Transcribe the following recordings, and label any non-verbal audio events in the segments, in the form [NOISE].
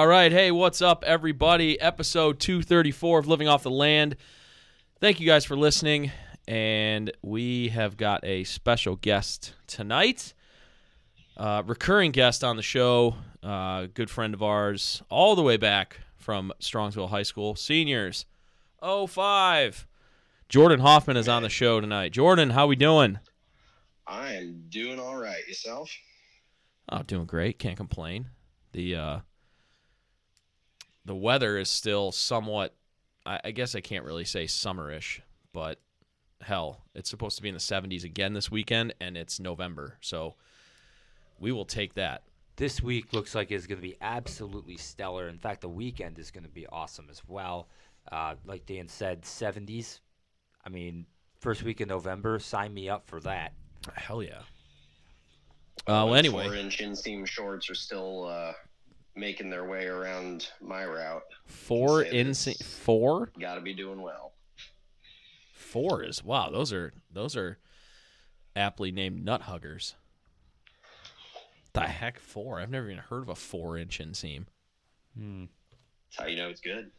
all right. Hey, what's up, everybody? Episode 234 of Living Off the Land. Thank you guys for listening. And we have got a special guest tonight. Uh, recurring guest on the show, uh, good friend of ours, all the way back from Strongsville High School. Seniors, 05. Jordan Hoffman is on the show tonight. Jordan, how we doing? I am doing all right. Yourself? Oh, doing great. Can't complain. The uh, the weather is still somewhat. I, I guess I can't really say summerish, but hell, it's supposed to be in the 70s again this weekend, and it's November, so we will take that. This week looks like it's going to be absolutely stellar. In fact, the weekend is going to be awesome as well. Uh, like Dan said, 70s. I mean, first week in November, sign me up for that. Hell yeah. Uh, well, anyway, Four inch inseam shorts are still uh, making their way around my route. four say in four Got to be doing well. four is wow. Those are those are aptly named nut huggers. The heck four? I've never even heard of a four inch inseam. That's how you know it's good.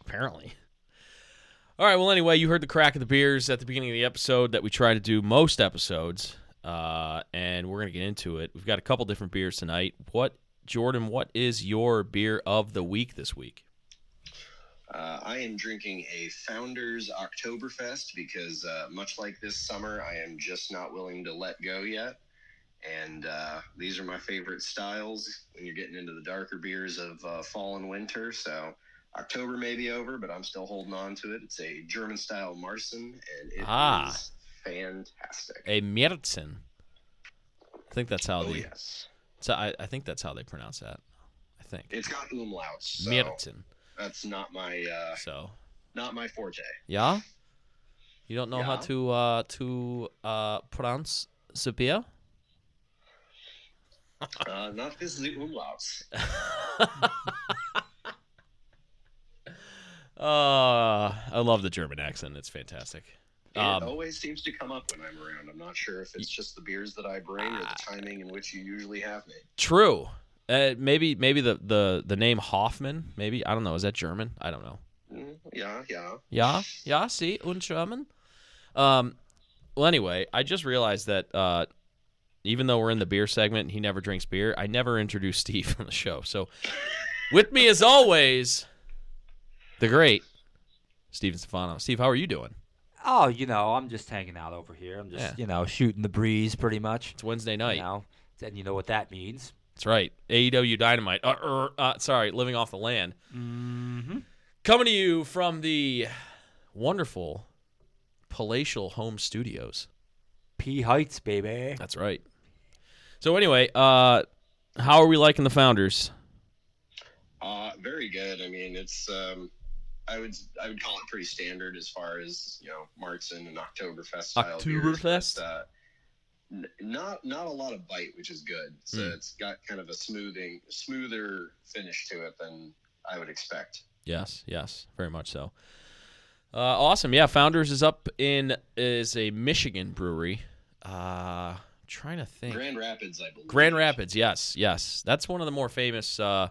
apparently. All right. Well, anyway, you heard the crack of the beers at the beginning of the episode that we try to do most episodes, uh, and we're gonna get into it. We've got a couple different beers tonight. What, Jordan? What is your beer of the week this week? Uh, I am drinking a Founders Oktoberfest because, uh, much like this summer, I am just not willing to let go yet. And uh, these are my favorite styles when you're getting into the darker beers of uh, fall and winter. So October may be over, but I'm still holding on to it. It's a German style Märzen, and it is Ah. fantastic. A Märzen. I think that's how oh the. yes, So I, I think that's how they pronounce that. I think it's got umlauts. So Märzen. that's not my uh, So not my forte. yeah. You don't know how to uh, to uh, pronounce the beer? Uh, not this the umlauts. Uh, I love the German accent. It's fantastic. It Um, always seems to come up when I'm around. I'm not sure if it's just the beers that I bring or the timing in which you usually have me. True. Uh, maybe maybe the, the, the name Hoffman. Maybe I don't know. Is that German? I don't know. Mm, yeah, yeah. Yeah, yeah. See, und German. Um. Well, anyway, I just realized that uh, even though we're in the beer segment, and he never drinks beer. I never introduced [LAUGHS] Steve on the show. So, with me as always, the great Steven Stefano. Steve, how are you doing? Oh, you know, I'm just hanging out over here. I'm just, Yeah. you know, shooting the breeze pretty much. It's Wednesday night. You know, and you know what that means. That's right. AEW Dynamite. Uh, er, uh, sorry, living off the land. Mm-hmm. Coming to you from the wonderful palatial home studios. P Heights, baby. That's right. So anyway, uh, how are we liking the founders? Uh, very good. I mean, it's um, I would I would call it pretty standard as far as you know Märzen and Oktoberfest style beers, Oktoberfest? but, uh, n- not not a lot of bite, which is good. So Mm. it's got kind of a smoothing, smoother finish to it than I would expect. Yes, yes, very much so. Uh, awesome. Yeah, Founders is up in is a Michigan brewery. Uh, trying to think. Grand Rapids, I believe. Grand Rapids, yes, yes. That's one of the more famous uh,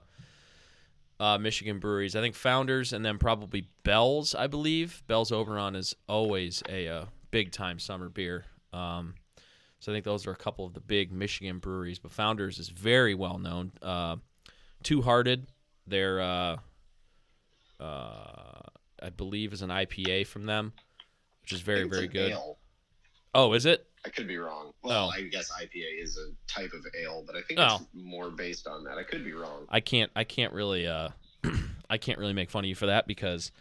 uh, Michigan breweries. I think Founders and then probably Bell's, I believe. Bell's Oberon is always a uh, big time summer beer. Um, so I think those are a couple of the big Michigan breweries. But Founders is very well known. Uh, Two Hearted, they're, uh, uh, I believe, is an IPA from them, which is very, very good. ale. Oh, is it? I could be wrong. Well, Oh. I guess IPA is a type of ale, but I think Oh. it's more based on that. I could be wrong. I can't I can't really uh [CLEARS THROAT] I can't really make fun of you for that because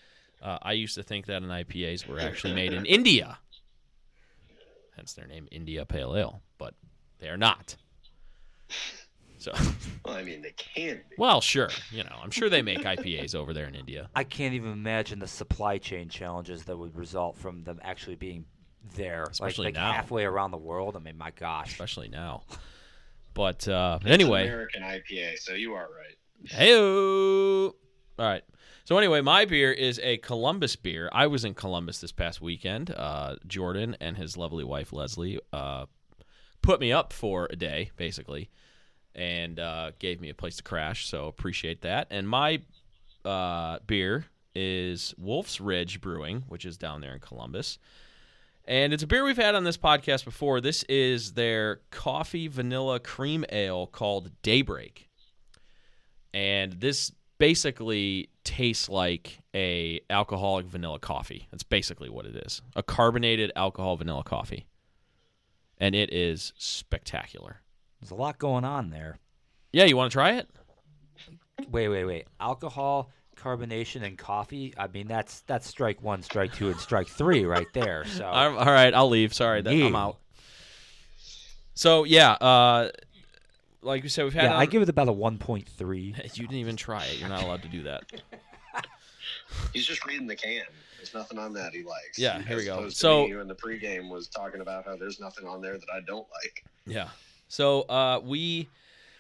uh, I used to think that an IPAs were actually made in [LAUGHS] India. Hence their name India Pale Ale, but they are not. So, [LAUGHS] Well, I mean, they can be. well, sure, you know, I'm sure they make IPAs over there in India. I can't even imagine the supply chain challenges that would result from them actually being there, Especially like, like now. halfway around the world. I mean, my gosh. especially now. But uh, It's anyway, American IPA, so you are right. Hey. All right. So anyway, my beer is a Columbus beer. I was in Columbus this past weekend. Uh, Jordan and his lovely wife Leslie uh, put me up for a day, basically, and uh, gave me a place to crash. So appreciate that. And my uh, beer is Wolf's Ridge Brewing, which is down there in Columbus. And it's a beer we've had on this podcast before. This is their coffee vanilla cream ale called Daybreak and this basically tastes like a alcoholic vanilla coffee. That's basically what it is. A carbonated alcohol vanilla coffee. And it is spectacular. There's a lot going on there. Yeah, you want to try it? Wait, wait, wait. Alcohol, carbonation, and coffee. I mean, that's that's strike one, strike two, and strike three right there. So [LAUGHS] I'm- all right, I'll leave. Sorry, that, I'm out. So yeah, uh, like we said, we've had. yeah, on- I give it about a 1.3. [LAUGHS] You didn't even try it. You're not allowed to do that. [LAUGHS] He's just reading the can. There's nothing on that he likes. Yeah, here we go. So- you in the pregame was talking about how there's nothing on there that I don't like. Yeah. So uh, we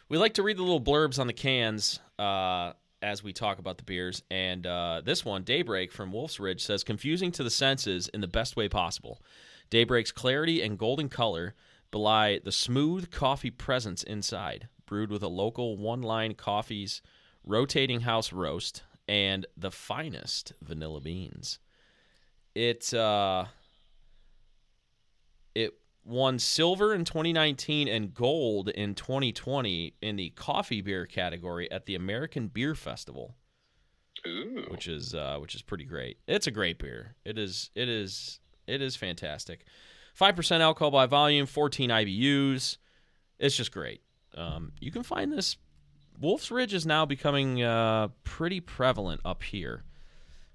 we like to read the little blurbs on the cans uh, as we talk about the beers, and uh, this one, Daybreak from Wolf's Ridge, says confusing to the senses in the best way possible. Daybreak's clarity and golden color belie the smooth coffee presence inside, brewed with a local One Line Coffee's rotating house roast and the finest vanilla beans. It uh, it won silver in 2019 and gold in 2020 in the coffee beer category at the American Beer Festival, Ooh. which is uh, which is pretty great. It's a great beer. It is it is it is fantastic. Five percent alcohol by volume, 14 IBUs. It's just great. Um, you can find this. Wolf's Ridge is now becoming uh, pretty prevalent up here.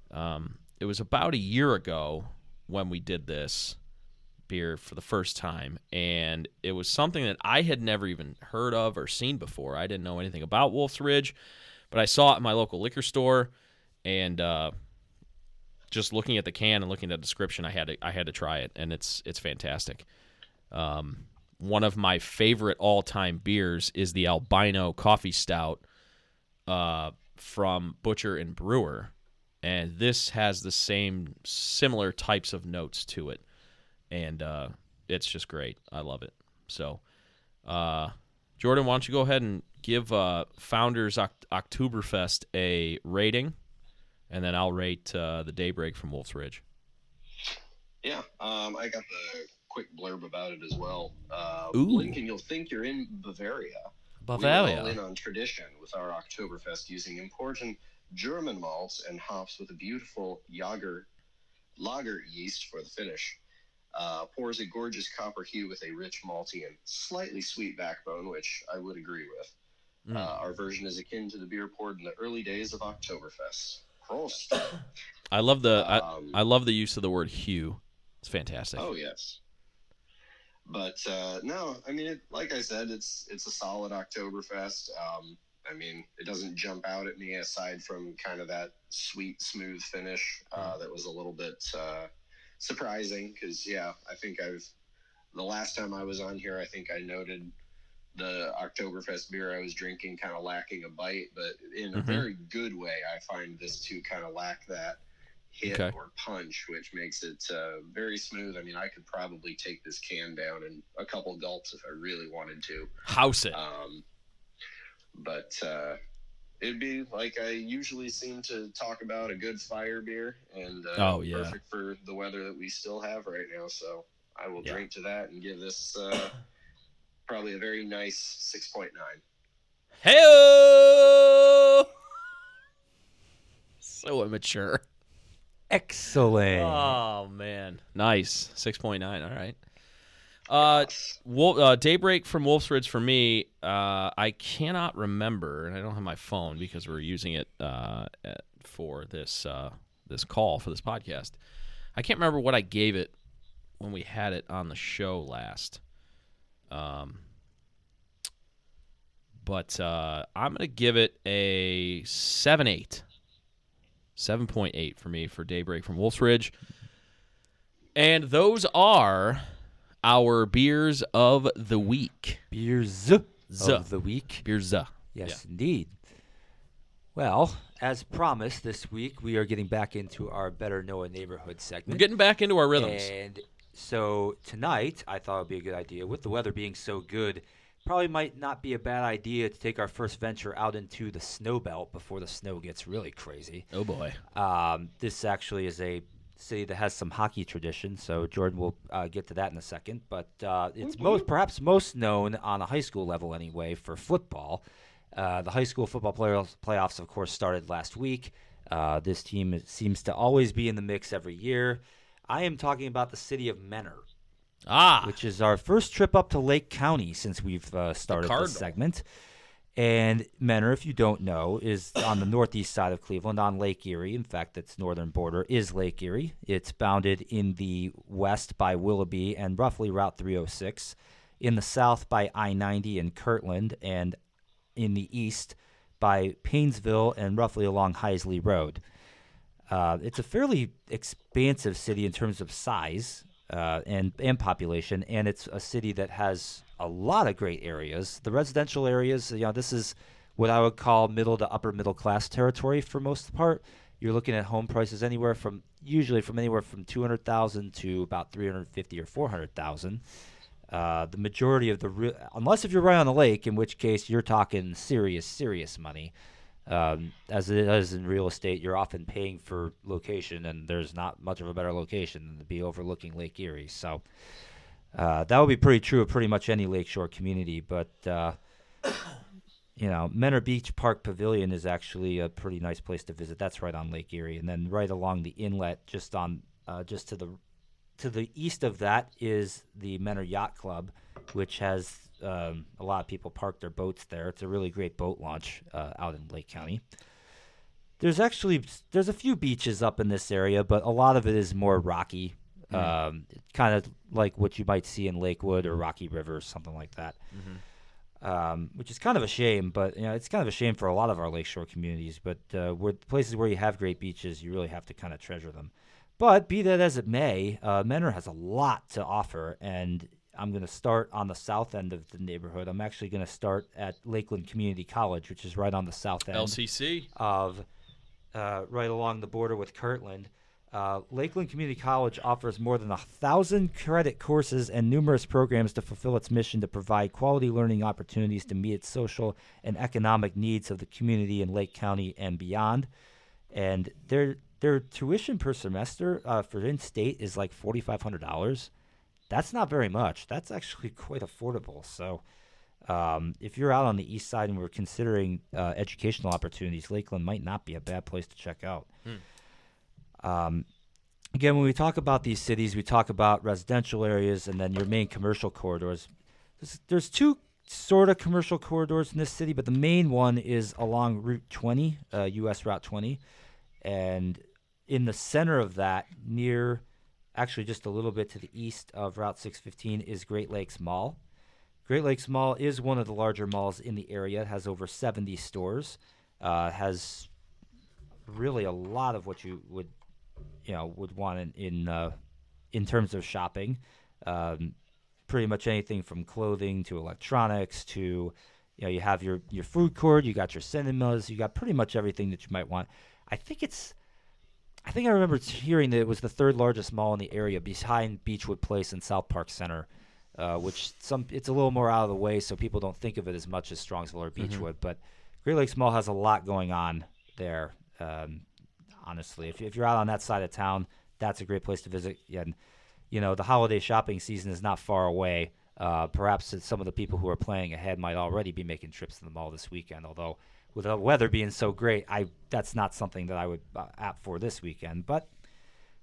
Um, it was about a year ago when we did this beer for the first time, and it was something that I had never even heard of or seen before. I didn't know anything about Wolf's Ridge, but I saw it in my local liquor store, and uh, just looking at the can and looking at the description, I had to I had to try it, and it's it's fantastic. Um, one of my favorite all time beers is the Albino Coffee Stout uh, from Butcher and Brewer, and this has the same similar types of notes to it, and uh, it's just great. I love it. So, uh, Jordan, why don't you go ahead and give uh, Founders Oct- Oktoberfest a rating, and then I'll rate uh, the Daybreak from Wolf's Ridge. Yeah, um, I got the quick blurb about it as well. Uh, Ooh. Lincoln, you'll think you're in Bavaria. Bavaria. We all in on tradition with our Oktoberfest using important German malts and hops with a beautiful Jager lager yeast for the finish. Uh, pours a gorgeous copper hue with a rich malty and slightly sweet backbone, which I would agree with. Mm. Uh, our version is akin to the beer poured in the early days of Oktoberfest. Prost. I love the I, Um, I love the use of the word hue. It's fantastic. Oh yes. But uh, no, I mean, it, like I said, it's it's a solid Oktoberfest. Um, I mean, it doesn't jump out at me aside from kind of that sweet, smooth finish uh, that was a little bit uh, surprising. Because yeah, I think I've the last time I was on here, I think I noted the Oktoberfest beer I was drinking kind of lacking a bite, but in a Mhm. very good way. I find this to kind of lack that hit Okay. or punch, which makes it uh, very smooth. I mean, I could probably take this can down in a couple gulps if I really wanted to. House it. Um, but uh, it'd be like I usually seem to talk about a good fire beer, and uh, Oh, yeah. perfect for the weather that we still have right now. So I will Yeah. drink to that and give this uh, probably a very nice six point nine. Hey. [LAUGHS] So immature. Excellent. Oh man, nice. Six point nine. All right. Uh, uh, Daybreak from Wolf's Ridge for me. Uh, I cannot remember, and I don't have my phone because we're using it uh, at- for this uh, this call for this podcast. I can't remember what I gave it when we had it on the show last. Um, but uh, I'm gonna give it a seven eight. 7.8 for me for Daybreak from Wolf's Ridge. And those are our beers of the week. Beers Zuh. of the week. Beer Zuh. Yes, indeed. Well, as promised, this week we are getting back into our Better Know a Neighborhood We're segment. getting back into our rhythms. And so tonight, I thought it would be a good idea. With the weather being so good, probably might not be a bad idea to take our first venture out into the snow belt before the snow gets really crazy. oh boy. Um, this actually is a city that has some hockey tradition, so Jordan will uh, get to that in a second. But uh, it's most perhaps most known on a high school level anyway for football. Uh, the high school football playoffs, playoffs, of course, started last week. Uh, this team seems to always be in the mix every year. I am talking about the city of Mentor Ah. which is our first trip up to Lake County since we've uh, started this segment. And Mentor, if you don't know, is on the northeast side of Cleveland on Lake Erie. In fact, its northern border is Lake Erie. It's bounded in the west by Willoughby and roughly Route 306, in the south by I 90 and Kirtland, and in the east by Painesville and roughly along Heisley Road. Uh, it's a fairly expansive city in terms of size uh, and and population, and it's a city that has a lot of great areas. The residential areas, you know, this is what I would call middle to upper middle class territory for most part. You're looking at home prices anywhere from usually from anywhere from two hundred thousand to about three hundred fifty or four hundred thousand. Uh, the majority of the, re- unless if you're right on the lake, in which case you're talking serious, serious money. Um, as it is in real estate, you're often paying for location, and there's not much of a better location than to be overlooking Lake Erie. So uh, that would be pretty true of pretty much any lakeshore community. But uh, you know, Mentor Beach Park Pavilion is actually a pretty nice place to visit. That's right on Lake Erie, and then right along the inlet, just on uh, just to the to the east of that is the Mentor Yacht Club, which has um, a lot of people park their boats there. It's a really great boat launch uh, out in Lake County. There's actually there's a few beaches up in this area, but a lot of it is more rocky, um, kind of like what you might see in Lakewood or Rocky River or something like that. Um, which is kind of a shame, but you know it's kind of a shame for a lot of our lakeshore communities. But uh, where places where you have great beaches, you really have to kind of treasure them. But be that as it may, uh, Mentor has a lot to offer, and I'm going to start on the south end of the neighborhood. I'm actually going to start at Lakeland Community College, which is right on the south end LCC. of uh, right along the border with Kirtland. Uh, Lakeland Community College offers more than a thousand credit courses and numerous programs to fulfill its mission to provide quality learning opportunities to meet its social and economic needs of the community in Lake County and beyond. And their their tuition per semester uh, for in-state is like forty five hundred dollars. That's not very much. That's actually [LAUGHS] quite affordable. So. Um, if you're out on the east side and we're considering uh, educational opportunities, Lakeland might not be a bad place to check out. Um, again, when we talk about these cities, we talk about residential areas and then your main commercial corridors. There's, there's two sort of commercial corridors in this city, but the main one is along Route 20, uh, U.S. Route 20, and in the center of that, near, actually just a little bit to the east of Route 615, is Great Lakes Mall. Great Lakes Mall is one of the larger malls in the area. It has over 70 stores. Uh, has really a lot of what you would, you know, would want in in, uh, in terms of shopping. Um, pretty much anything from clothing to electronics to, you know, you have your your food court, you got your cinemas, you got pretty much everything that you might want. I think it's. I think I remember hearing that it was the third largest mall in the area behind Beechwood Place and South Park Center uh, which some it's a little more out of the way, so people don't think of it as much as Strongsville or Beechwood. But Great Lakes Mall has a lot going on there. Um, honestly, if, you- if you're out on that side of town, that's a great place to visit. And you know, the holiday shopping season is not far away. Uh, perhaps it's some of the people who are playing ahead might already be making trips to the mall this weekend. Although with the weather being so great, I that's not something that I would uh, opt for this weekend. But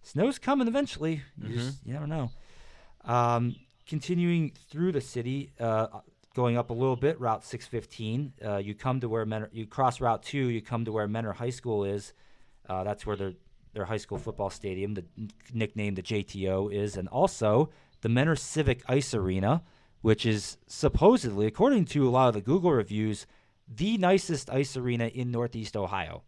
snow's coming eventually. You, just, you never know. Um, continuing through the city, uh, going up a little bit, Route 615, uh, you come to where Mentor, you cross Route 2, you come to where Mentor High School is. Uh, that's where their their high school football stadium, the nickname the JTO, is, and also the Mentor Civic Ice Arena, which is supposedly, according to a lot of the Google reviews, the nicest ice arena in Northeast Ohio.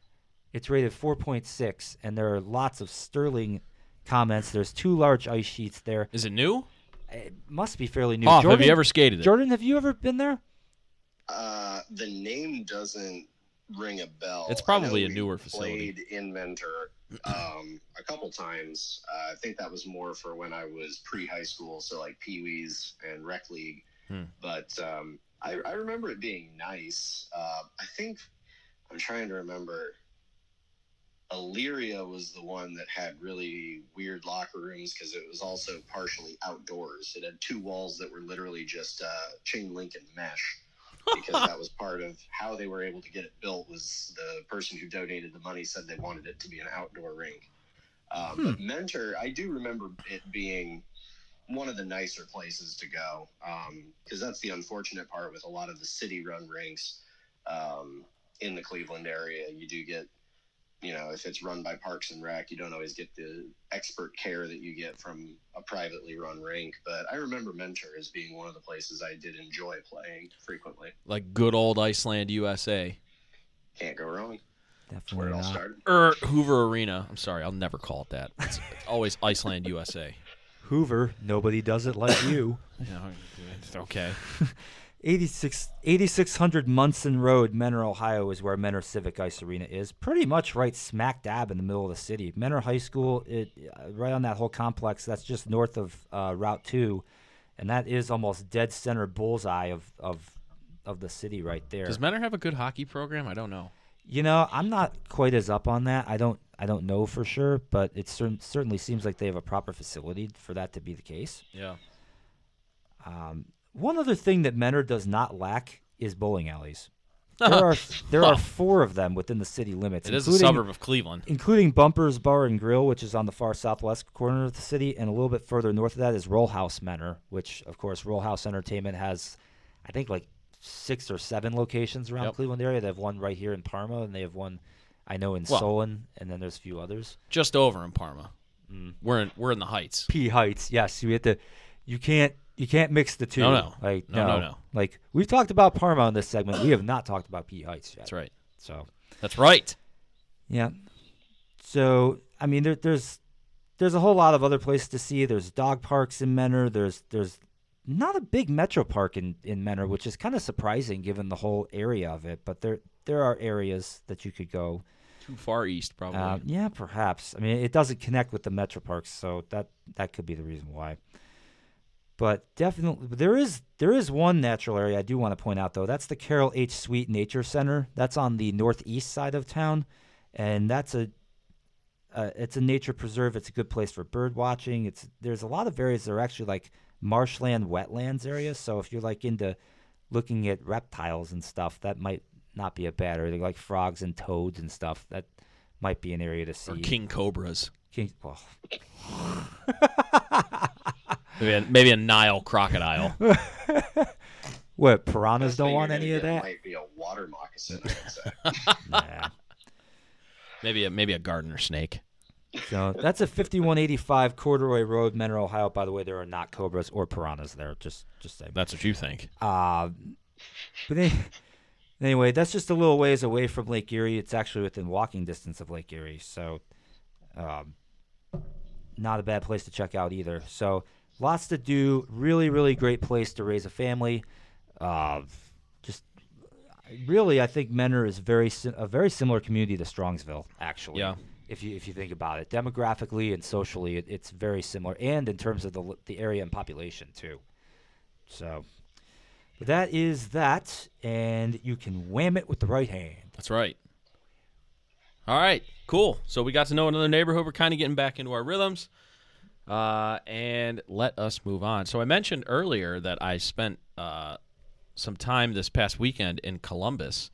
It's rated 4.6, and there are lots of sterling comments. There's two large ice sheets there. Is it new? It must be fairly new. Off, have you ever skated it? Jordan, have you ever been there? Uh, the name doesn't ring a bell. It's probably a newer facility. Played in Mentor um, a couple times. Uh, I think that was more for when I was pre-high school, so like Pee Wees and Rec League. Hmm. But um, I, I remember it being nice. Uh, I think I'm trying to remember. Elyria was the one that had really weird locker rooms because it was also partially outdoors. It had two walls that were literally just uh, chain link and mesh because that was part of how they were able to get it built. Was the person who donated the money said they wanted it to be an outdoor rink. Um, But Mentor, I do remember it being one of the nicer places to go because that's the unfortunate part with a lot of the city-run rinks um, in the Cleveland area. You do get you know, if it's run by Parks and Rec, you don't always get the expert care that you get from a privately run rink. But I remember Mentor as being one of the places I did enjoy playing frequently. Like good old Iceland, USA. Can't go wrong. Where Definitely it all started. Er, Hoover Arena. I'm sorry, I'll never call it that. It's, it's always Iceland, USA. Hoover, nobody does it like you. [LAUGHS] Yeah, okay. [LAUGHS] 86 8600 Munson Road, Mentor, Ohio is where Mentor Civic Ice Arena is. Pretty much right smack dab in the middle of the city. Mentor High School, it uh, right on that whole complex. That's just north of uh, Route 2, and that is almost dead center bullseye of of of the city right there. Does Mentor have a good hockey program? I don't know. You know, I'm not quite as up on that. I don't I don't know for sure, but it cer- certainly seems like they have a proper facility for that to be the case. Yeah. Um, one other thing that Mentor does not lack is bowling alleys. [LAUGHS] There are there are four of them within the city limits, It is a suburb of Cleveland. including Bumpers Bar and Grill, which is on the far southwest corner of the city, and a little bit further north of that is Roll House Mentor, which of course Roll House Entertainment has, I think like six or seven locations around Yep. Cleveland area. They have one right here in Parma, and they have one I know in Well- Solon, and then there's a few others. Just over in Parma. Mm. We're in we're in the Heights. P Heights. Yes, you have to. You can't. You can't mix the two. No, no. Like No, no, no. Like we've talked about Parma on this segment. We have not talked about P Heights yet. That's right. So That's right. yeah. So I mean, there, there's there's a whole lot of other places to see. There's dog parks in Mentor. There's there's not a big metro park in in Mentor, which is kind of surprising given the whole area of it. But there there are areas that you could go. Too far east, probably. Uh, yeah, perhaps. I mean, it doesn't connect with the metro parks, so that that could be the reason why. But definitely, there is there is one natural area I do want to point out though. That's the Carroll H. Sweet Nature Center. That's on the northeast side of town, and that's a uh, it's a nature preserve. It's a good place for bird watching. It's there's a lot of areas that are actually like marshland, wetlands areas. So if you're like into looking at reptiles and stuff, that might not be a bad area. Like frogs and toads and stuff. That might be an area to see. or king cobras. King- well, [LAUGHS] Maybe a, maybe a Nile crocodile. [LAUGHS] what piranhas don't want any of that? Might be a water moccasin. I'd say. [LAUGHS] Nah. maybe a maybe a gardener snake. So that's a 5185 Corduroy Road, Mentor, Ohio. By the way, there are not cobras or piranhas there. Just, just saying. That's what you think. Uh, but any, [LAUGHS] anyway, that's just a little ways away from Lake Erie. It's actually within walking distance of Lake Erie, so um, not a bad place to check out either. So lots to do. Really, really great place to raise a family. Uh, just really, I think Mentor is very si- a very similar community to Strongsville, actually. Yeah. If you if you think about it, demographically and socially, it, it's very similar, and in terms of the the area and population too. So. But that is that, and you can wham it with the right hand. That's right. All right, cool. So we got to know another neighborhood. We're kind of getting back into our rhythms. Uh, and let us move on. So I mentioned earlier that I spent uh, some time this past weekend in Columbus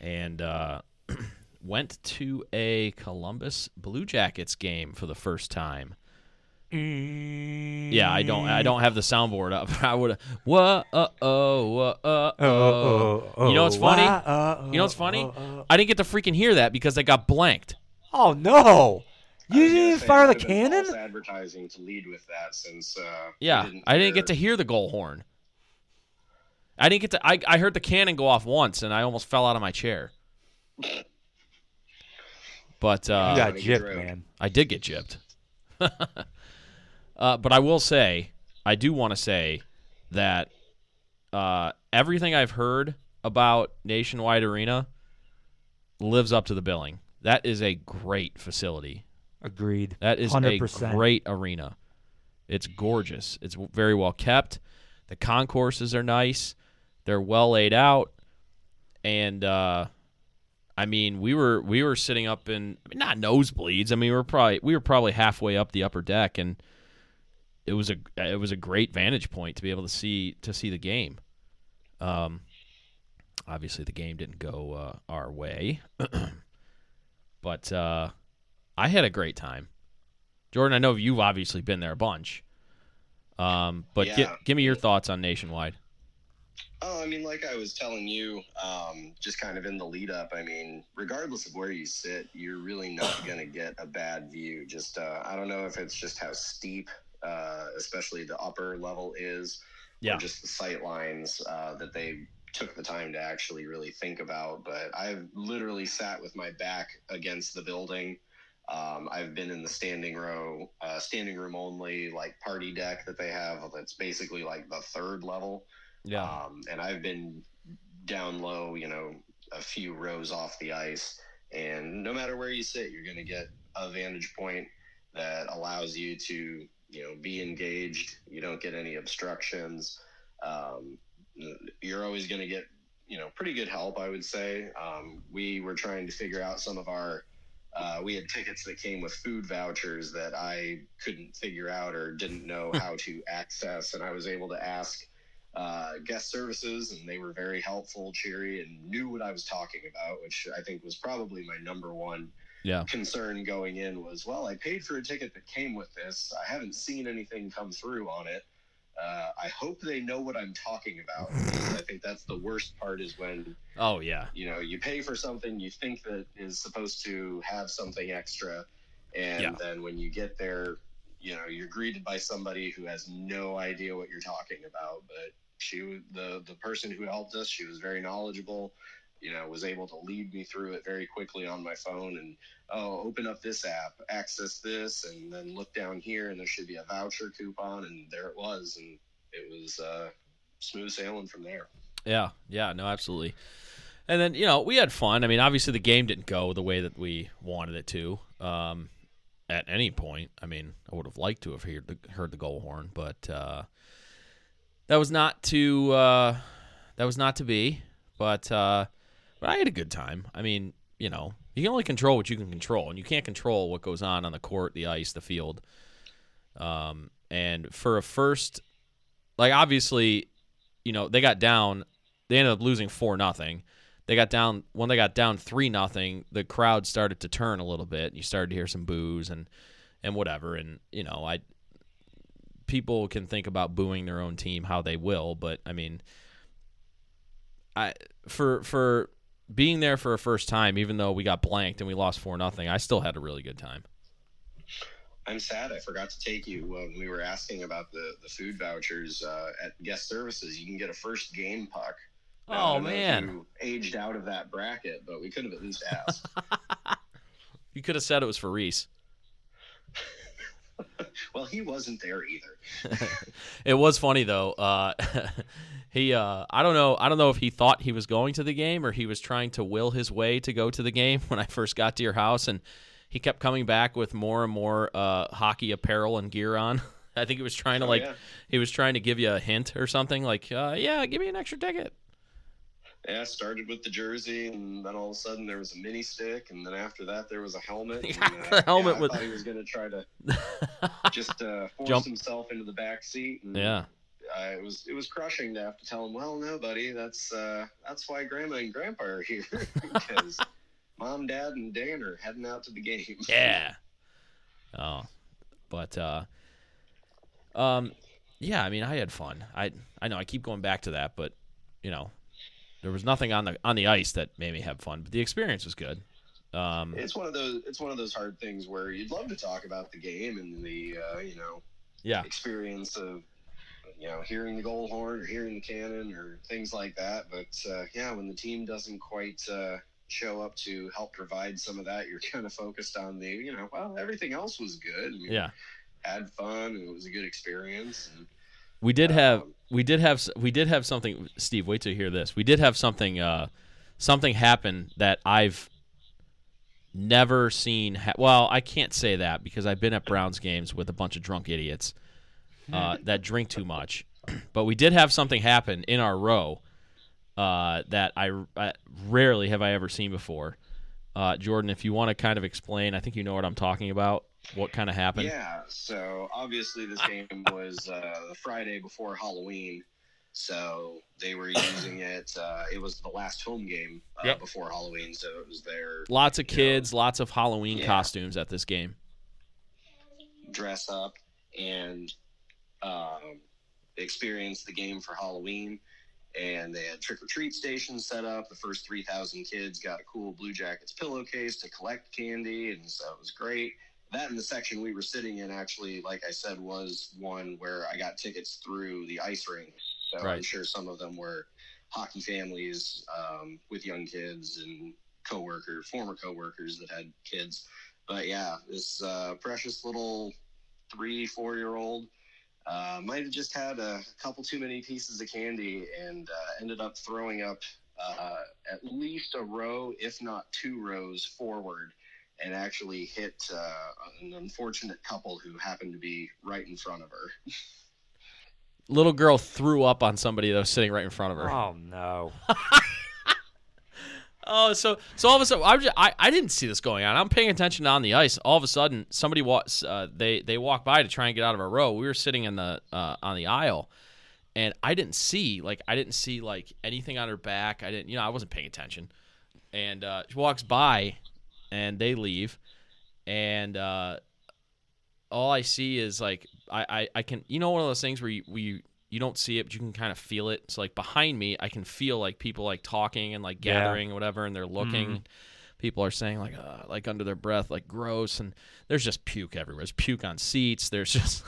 and uh, [CLEARS THROAT] went to a Columbus Blue Jackets game for the first time. Yeah, I don't. I don't have the soundboard up. [LAUGHS] I would. Whoa, uh, oh, uh, oh. You know what's funny? You know what's funny? I didn't get to freaking hear that because I got blanked. Oh no! You I didn't say, fire the might have been cannon? false advertising to lead with that, since uh, we Yeah, I didn't get to hear the goal horn. I didn't get to. I, I heard the cannon go off once, and I almost fell out of my chair. But You uh, got Gotta gypped, man. I did get gypped. [LAUGHS] uh, but I will say, I do want to say that uh, everything I've heard about Nationwide Arena lives up to the billing. That is a great facility. Agreed. That is 100%. a great arena. It's gorgeous. It's very well kept. The concourses are nice. They're well laid out, and uh, I mean, we were we were sitting up in I mean, not nosebleeds. I mean, we were probably we were probably halfway up the upper deck, and it was a it was a great vantage point to be able to see to see the game. Um, obviously, the game didn't go uh, our way, [CLEARS THROAT] but uh, I had a great time. Jordan, I know you've obviously been there a bunch. Um, but Yeah. give me your thoughts on Nationwide. Oh, I mean, like I was telling you, um, just kind of in the lead up. I mean, regardless of where you sit, you're really not [LAUGHS] going to get a bad view. Just, uh, I don't know if it's just how steep, uh, especially the upper level is, Yeah. or just the sight lines uh, that they took the time to actually really think about. But I've literally sat with my back against the building. Um, I've been in the standing row, uh, standing room only, like party deck that they have. That's basically like the third level. Um, and I've been down low, you know, a few rows off the ice. And no matter where you sit, you're going to get a vantage point that allows you to, you know, be engaged. You don't get any obstructions. Um, you're always going to get, you know, pretty good help, I would say. Um, we were trying to figure out some of our, uh, we had tickets that came with food vouchers that I couldn't figure out or didn't know [LAUGHS] how to access. And I was able to ask uh, guest services, and they were very helpful, cheery, and knew what I was talking about, which I think was probably my number one Yeah. concern going in was, well, I paid for a ticket that came with this. I haven't seen anything come through on it. Uh, I hope they know what I'm talking about. [LAUGHS] I think that's the worst part is when Oh yeah. you know you pay for something you think that is supposed to have something extra, and Yeah. then when you get there, you know you're greeted by somebody who has no idea what you're talking about. But she, was- the the person who helped us, she was very knowledgeable. You know, was able to lead me through it very quickly on my phone, and oh, open up this app, access this, and then look down here, and there should be a voucher coupon, and there it was, and it was uh, smooth sailing from there. Yeah, yeah, no, absolutely. And then you know we had fun. I mean, obviously the game didn't go the way that we wanted it to. Um, at any point, I mean, I would have liked to have heard the heard the goal horn, but uh, that was not to uh, that was not to be. But uh, but I had a good time. I mean, you know, you can only control what you can control, and you can't control what goes on on the court, the ice, the field. Um, and for a first, like obviously, you know, they got down. They ended up losing four nothing. They got down when they got down three nothing. The crowd started to turn a little bit. You started to hear some boos and and whatever. And you know, I people can think about booing their own team how they will, but I mean, I for for being there for a first time, even though we got blanked and we lost four nothing, I still had a really good time. I'm sad I forgot to take you when we were asking about the, the food vouchers uh, at guest services. You can get a first game puck. Now, Oh don't know if man, aged out of that bracket, but we could have at least asked. [LAUGHS] you could have said it was for Reese. [LAUGHS] well, he wasn't there either. [LAUGHS] It was funny though. Uh, [LAUGHS] he, uh, I don't know, I don't know if he thought he was going to the game or he was trying to will his way to go to the game when I first got to your house, and he kept coming back with more and more uh, hockey apparel and gear on. I think he was trying to Oh, like, yeah. he was trying to give you a hint or something like, uh, yeah, give me an extra ticket. Yeah, started with the jersey, and then all of a sudden there was a mini stick, and then after that there was a helmet. Yeah, and, [LAUGHS] the helmet yeah, with- I thought he was going to try to [LAUGHS] just uh, force Jump. himself into the back seat. And, yeah, uh, it was it was crushing to have to tell him, well, no, buddy, that's uh, that's why Grandma and Grandpa are here [LAUGHS] because Mom, Dad, and Dan are heading out to the game. yeah. Oh, but uh, um, yeah. I mean, I had fun. I I know I keep going back to that, but you know, there was nothing on the on the ice that made me have fun. But the experience was good. Um, It's one of those it's one of those hard things where you'd love to talk about the game and the uh, you know yeah, experience of you know hearing the goal horn or hearing the cannon or things like that. But uh, yeah, when the team doesn't quite uh, show up to help provide some of that, you're kind of focused on the you know well everything else was good. And yeah, had fun and it was a good experience. And We did have Um, we did have we did have something. Steve, wait till you hear this. We did have something uh, something happen that I've never seen. Ha- well, I can't say that because I've been at Browns games with a bunch of drunk idiots uh, [LAUGHS] that drink too much. [CLEARS THROAT] But we did have something happen in our row uh, that I, I rarely have I ever seen before. Uh, Jordan, if you want to kind of explain, I think you know what I'm talking about. What kind of happened? Yeah, so obviously this game [LAUGHS] was uh, the Friday before Halloween, so they were using [COUGHS] it. Uh, it was the last home game uh, Yep. before Halloween, so it was their Lots of you know, kids, lots of Halloween Yeah. costumes at this game. dress up and um, experience the game for Halloween. And they had trick or treat stations set up. The first 3,000 kids got a cool Blue Jackets pillowcase to collect candy, and so it was great. That in the section we were sitting in, actually, like I said, was one where I got tickets through the ice rink. So I'm sure some of them were hockey families um, with young kids and coworker, former coworkers that had kids. But yeah, this uh, precious little three, four year old uh, might have just had a couple too many pieces of candy and uh, ended up throwing up uh, at least a row, if not two rows forward, and actually hit uh, an unfortunate couple who happened to be right in front of her. Little girl threw up on somebody that was sitting right in front of her. Oh no. [LAUGHS] Oh, so so all of a sudden, I, just, I I didn't see this going on. I'm paying attention on the ice. All of a sudden, somebody walks. Uh, they they walk by to try and get out of a row. We were sitting in the uh, on the aisle, and I didn't see like I didn't see like anything on her back. I didn't you know I wasn't paying attention. And uh, she walks by, and they leave, and uh, all I see is like I, I, I can you know one of those things where you, where you you don't see it but you can kind of feel it. So like behind me I can feel like people like talking and like Yeah. gathering and whatever and they're looking. People are saying like uh, like under their breath like gross and there's just puke everywhere. There's puke on seats. There's [LAUGHS] just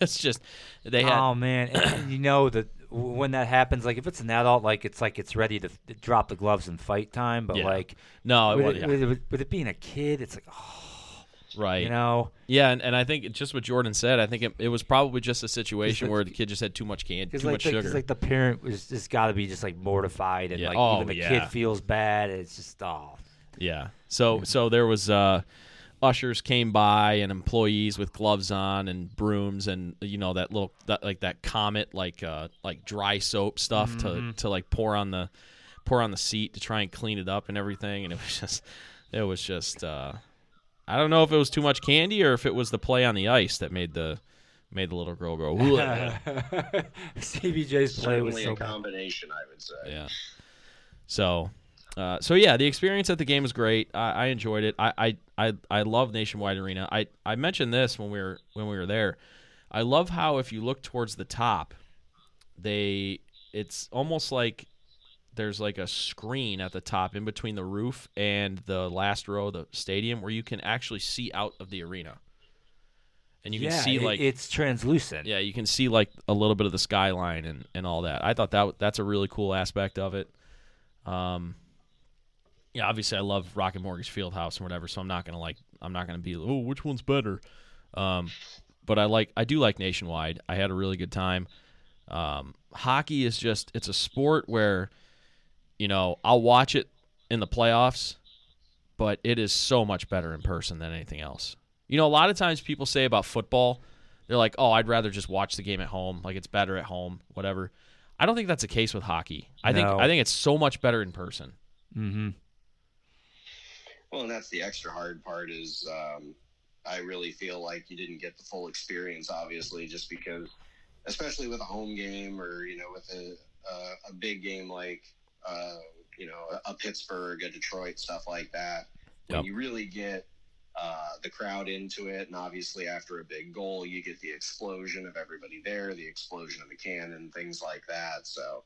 it's just they had oh man, and, you know that when that happens, like if it's an adult, like it's like it's ready to f- drop the gloves and fight time. But Yeah. like no it with, yeah, with, it, with it being a kid, it's like oh, right you know. yeah and, and I think just what Jordan said I think it, it was probably just a situation where the kid just had too much candy too like, much the, sugar like the parent was just got to be just like mortified, and Yeah. like Oh, even the yeah. kid feels bad. It's just oh, Yeah. So so there was uh ushers came by and employees with gloves on and brooms and you know that little that like that comet like uh like dry soap stuff to to like pour on the pour on the seat to try and clean it up and everything and it was just it was just uh I don't know if it was too much candy or if it was the play on the ice that made the made the little girl go "Ugh." [LAUGHS] CBJ's play was so a bad. combination, I would say. Yeah. So, uh, so yeah, the experience at the game was great. I, I enjoyed it. I, I, I, I love Nationwide Arena. I, I mentioned this when we were when we were there. I love how if you look towards the top, they it's almost like there's like a screen at the top in between the roof and the last row of the stadium where you can actually see out of the arena. And you yeah, can see like it's translucent. yeah, you can see like a little bit of the skyline and, and all that. I thought that that's a really cool aspect of it. Um, yeah, obviously I love Rocket Mortgage Fieldhouse and whatever, so I'm not gonna like I'm not gonna be oh which one's better. Um, but I like I do like Nationwide. I had a really good time. Um, hockey is just it's a sport where you know I'll watch it in the playoffs, but it is so much better in person than anything else. You know, a lot of times people say about football, they're like, "Oh, I'd rather just watch the game at home. Like it's better at home, whatever." I don't think that's the case with hockey. I think I think it's so much better in person. Mm-hmm. Well, and that's the extra hard part is um, I really feel like you didn't get the full experience, obviously, just because, especially with a home game or you know with a a, a big game like uh, you know a, a Pittsburgh, a Detroit, stuff like that. When Yep. you really get uh, the crowd into it, and obviously after a big goal, you get the explosion of everybody there, the explosion of the cannon, things like that. So.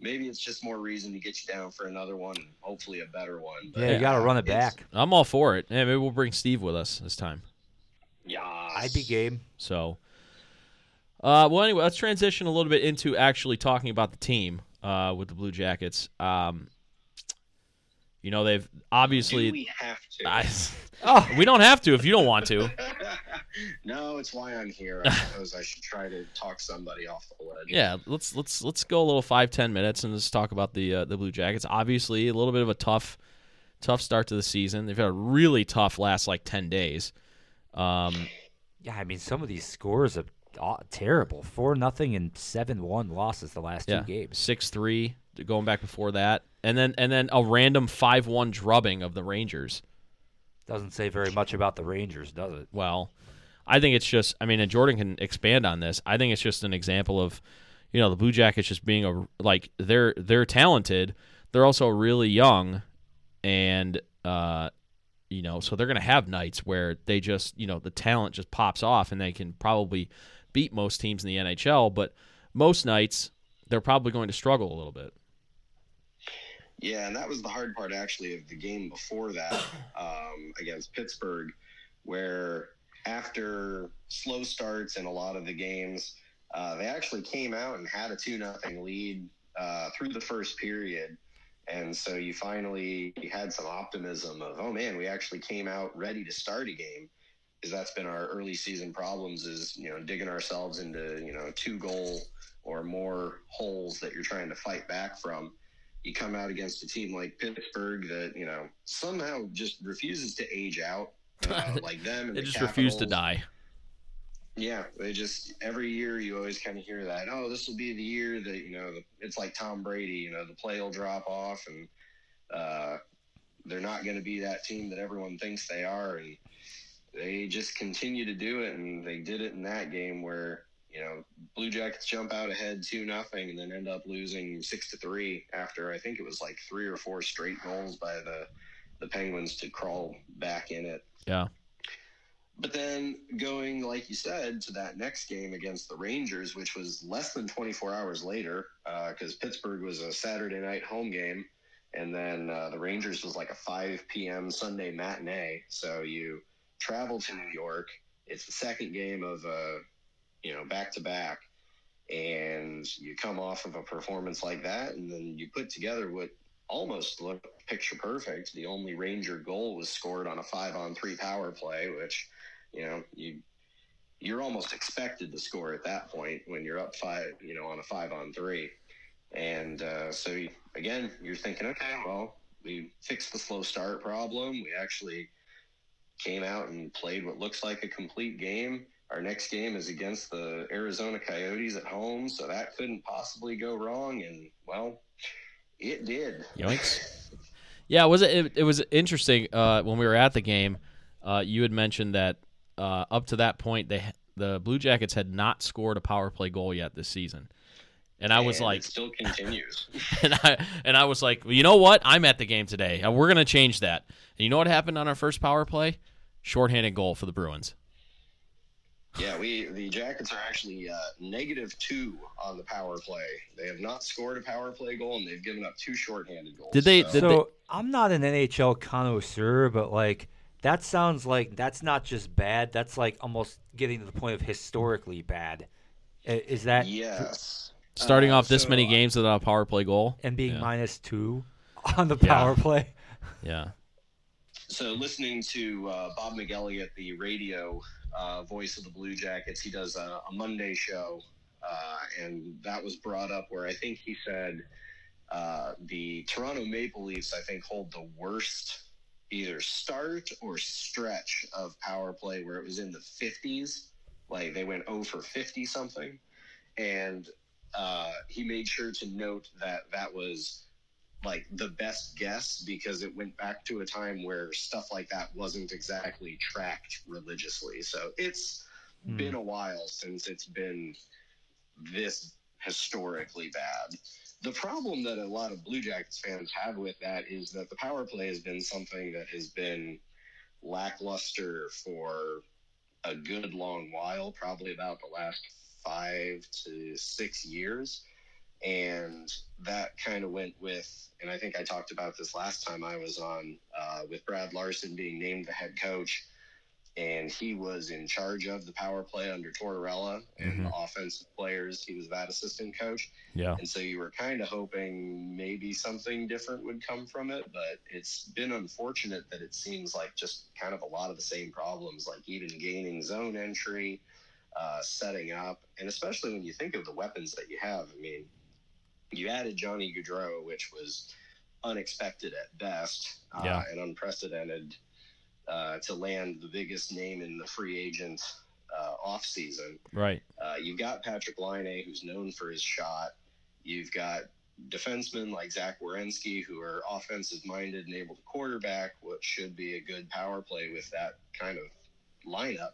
Maybe it's just more reason to get you down for another one, and hopefully a better one. But Yeah, you got to run it back. I'm all for it. Yeah, maybe we'll bring Steve with us this time. Yeah, I'd be game. So, uh, well, anyway, let's transition a little bit into actually talking about the team uh, with the Blue Jackets. Um, You know, they've Do obviously. we have to? I, [LAUGHS] Oh, we don't have to if you don't want to. [LAUGHS] no, it's why I'm here. I suppose I should try to talk somebody off the ledge. Yeah, let's let's let's go a little five ten minutes and just talk about the uh, the Blue Jackets. Obviously, a little bit of a tough tough start to the season. They've had a really tough last like ten days. Um, yeah. I mean, some of these scores are terrible. Four nothing and seven one losses the last yeah, two games. six three going back before that, and then and then a random five one drubbing of the Rangers. Doesn't say very much about the Rangers, does it? Well, I think it's just. I mean, and Jordan can expand on this. I think it's just an example of, you know, the Blue Jackets just being a like they're they're talented. They're also really young, and uh, you know, so they're gonna have nights where they just you know the talent just pops off and they can probably beat most teams in the NHL. But most nights they're probably going to struggle a little bit. Yeah, and that was the hard part actually of the game before that [COUGHS] um, against Pittsburgh, where after slow starts in a lot of the games, uh, they actually came out and had a two nothing lead uh, through the first period, and so you finally had some optimism of, oh man, we actually came out ready to start a game. Because that's been our early season problems is you know digging ourselves into you know two goal or more holes that you're trying to fight back from you come out against a team like Pittsburgh that you know somehow just refuses to age out, uh, [LAUGHS] like them. And They the just refuse to die. Yeah, they just every year you always kind of hear that. Oh, this will be the year that you know the, it's like Tom Brady. You know, the play will drop off, and uh, they're not going to be that team that everyone thinks they are. And they just continue to do it, and they did it in that game where you know Blue Jackets jump out ahead two nothing, and then end up losing six to three after I think it was like three or four straight goals by the the Penguins to crawl back in it. Yeah. But then going, like you said, to that next game against the Rangers, which was less than 24 hours later, because Pittsburgh was a Saturday night home game, and then uh, the Rangers was like a 5 p.m. Sunday matinee. So you travel to New York. It's the second game of, uh, you know, back to back, and you come off of a performance like that, and then you put together what almost looked picture perfect. The only Ranger goal was scored on a five on three power play, which you know you you're almost expected to score at that point when you're up five you know on a five on three. And uh, so you, again you're thinking okay well we fixed the slow start problem. We actually came out and played what looks like a complete game our next game is against the arizona coyotes at home so that couldn't possibly go wrong and well it did Yoinks. [LAUGHS] Yeah, was it, it? It was interesting uh, when we were at the game. Uh, you had mentioned that uh, up to that point, they the Blue Jackets had not scored a power play goal yet this season, and I was And like, it still continues [LAUGHS] and I and I was like, well, you know what? I'm at the game today. and We're gonna change that. And you know what happened on our first power play? Shorthanded goal for the Bruins. Yeah, we the Jackets are actually uh, negative two on the power play. They have not scored a power play goal, and they've given up two shorthanded goals. Did they- So- did so I'm not an NHL connoisseur, but like that sounds like that's not just bad. That's like almost getting to the point of historically bad. Is that yes, Starting Uh, off this so, many uh, games without a power play goal. and being Yeah. minus two on the Yeah. power play? Yeah. So listening to uh, Bob McElligott, the radio uh, voice of the Blue Jackets, he does a, a Monday show, uh, and that was brought up where I think he said uh, the Toronto Maple Leafs, I think, hold the worst either start or stretch of power play where it was in the 50s. Like they went 0 for 50 something. And uh, he made sure to note that that was like the best guess because it went back to a time where stuff like that wasn't exactly tracked religiously. So it's Hmm. been a while since it's been this historically bad. The problem that a lot of Blue Jackets fans have with that is that the power play has been something that has been lackluster for a good long while, probably about the last five to six years. And that kind of went with, and I think I talked about this last time I was on, uh, with Brad Larsen being named the head coach. and he was in charge of the power play under Tortorella and the offensive players. He was that assistant coach. Yeah. And so you were kind of hoping maybe something different would come from it, but it's been unfortunate that it seems like just kind of a lot of the same problems, like even gaining zone entry, uh, setting up, and especially when you think of the weapons that you have. I mean, you added Johnny Gaudreau, which was unexpected at best uh, Yeah. and unprecedented uh, to land the biggest name in the free agent uh, offseason. Right. Uh, you've got Patrik Laine, who's known for his shot. You've got defensemen like Zach Werenski, who are offensive minded and able to quarterback what should be a good power play with that kind of lineup.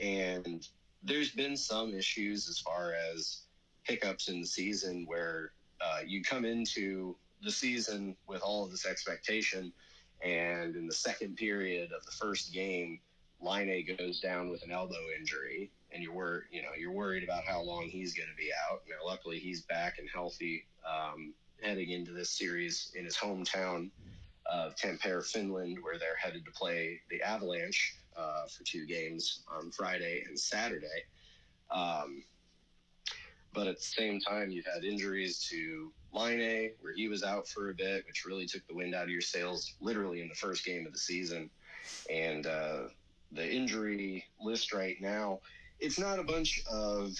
And there's been some issues as far as hiccups in the season where uh, you come into the season with all of this expectation, and in the second period of the first game, Laine goes down with an elbow injury, and you're wor- you know you're worried about how long he's going to be out. Now, luckily, he's back and healthy, um, heading into this series in his hometown of Tampere, Finland, where they're headed to play the Avalanche uh, for two games on Friday and Saturday. Um, but at the same time, you've had injuries to Laine, where he was out for a bit, which really took the wind out of your sails, literally in the first game of the season. And uh, the injury list right now, it's not a bunch of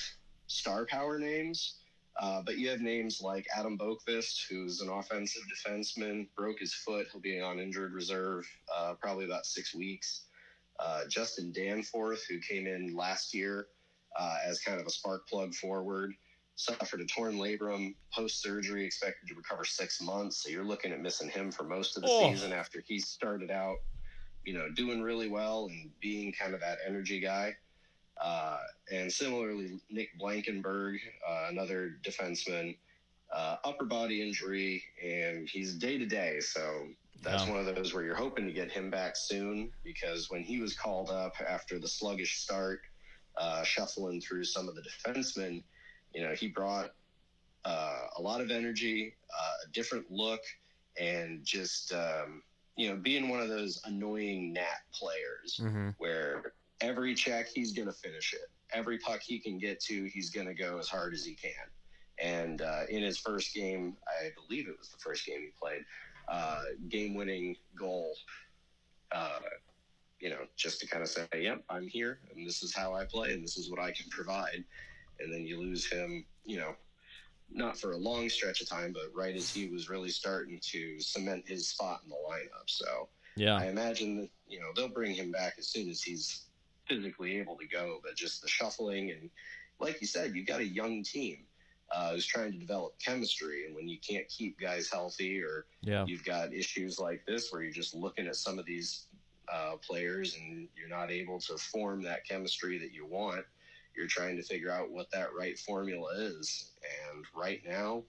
star power names, uh, but you have names like Adam Boqvist, who's an offensive defenseman, broke his foot. He'll be on injured reserve uh, probably about six weeks. Uh, Justin Danforth, who came in last year uh, as kind of a spark plug forward, suffered a torn labrum post surgery, expected to recover six months. So you're looking at missing him for most of the Oh. season after he started out, you know, doing really well and being kind of that energy guy. Uh, and similarly, Nick Blankenburg, uh, another defenseman, uh, upper body injury, and he's day to day. So that's Yeah. one of those where you're hoping to get him back soon because when he was called up after the sluggish start, uh, shuffling through some of the defensemen, you know, he brought uh, a lot of energy, uh, a different look, and just, um, you know, being one of those annoying Nat players Mm-hmm. where every check he's going to finish it. Every puck he can get to, he's going to go as hard as he can. And uh, in his first game, I believe it was the first game he played, uh, game-winning goal. Uh, you know, just to kind of say, "Yep, I'm here, and this is how I play, and this is what I can provide." And then you lose him, you know, not for a long stretch of time, but right as he was really starting to cement his spot in the lineup. So Yeah. I imagine that you know they'll bring him back as soon as he's physically able to go. But just the shuffling and, like you said, you've got a young team uh, who's trying to develop chemistry, and when you can't keep guys healthy, or Yeah. you've got issues like this where you're just looking at some of these uh, players and you're not able to form that chemistry that you want. You're trying to figure out what that right formula is, and right now,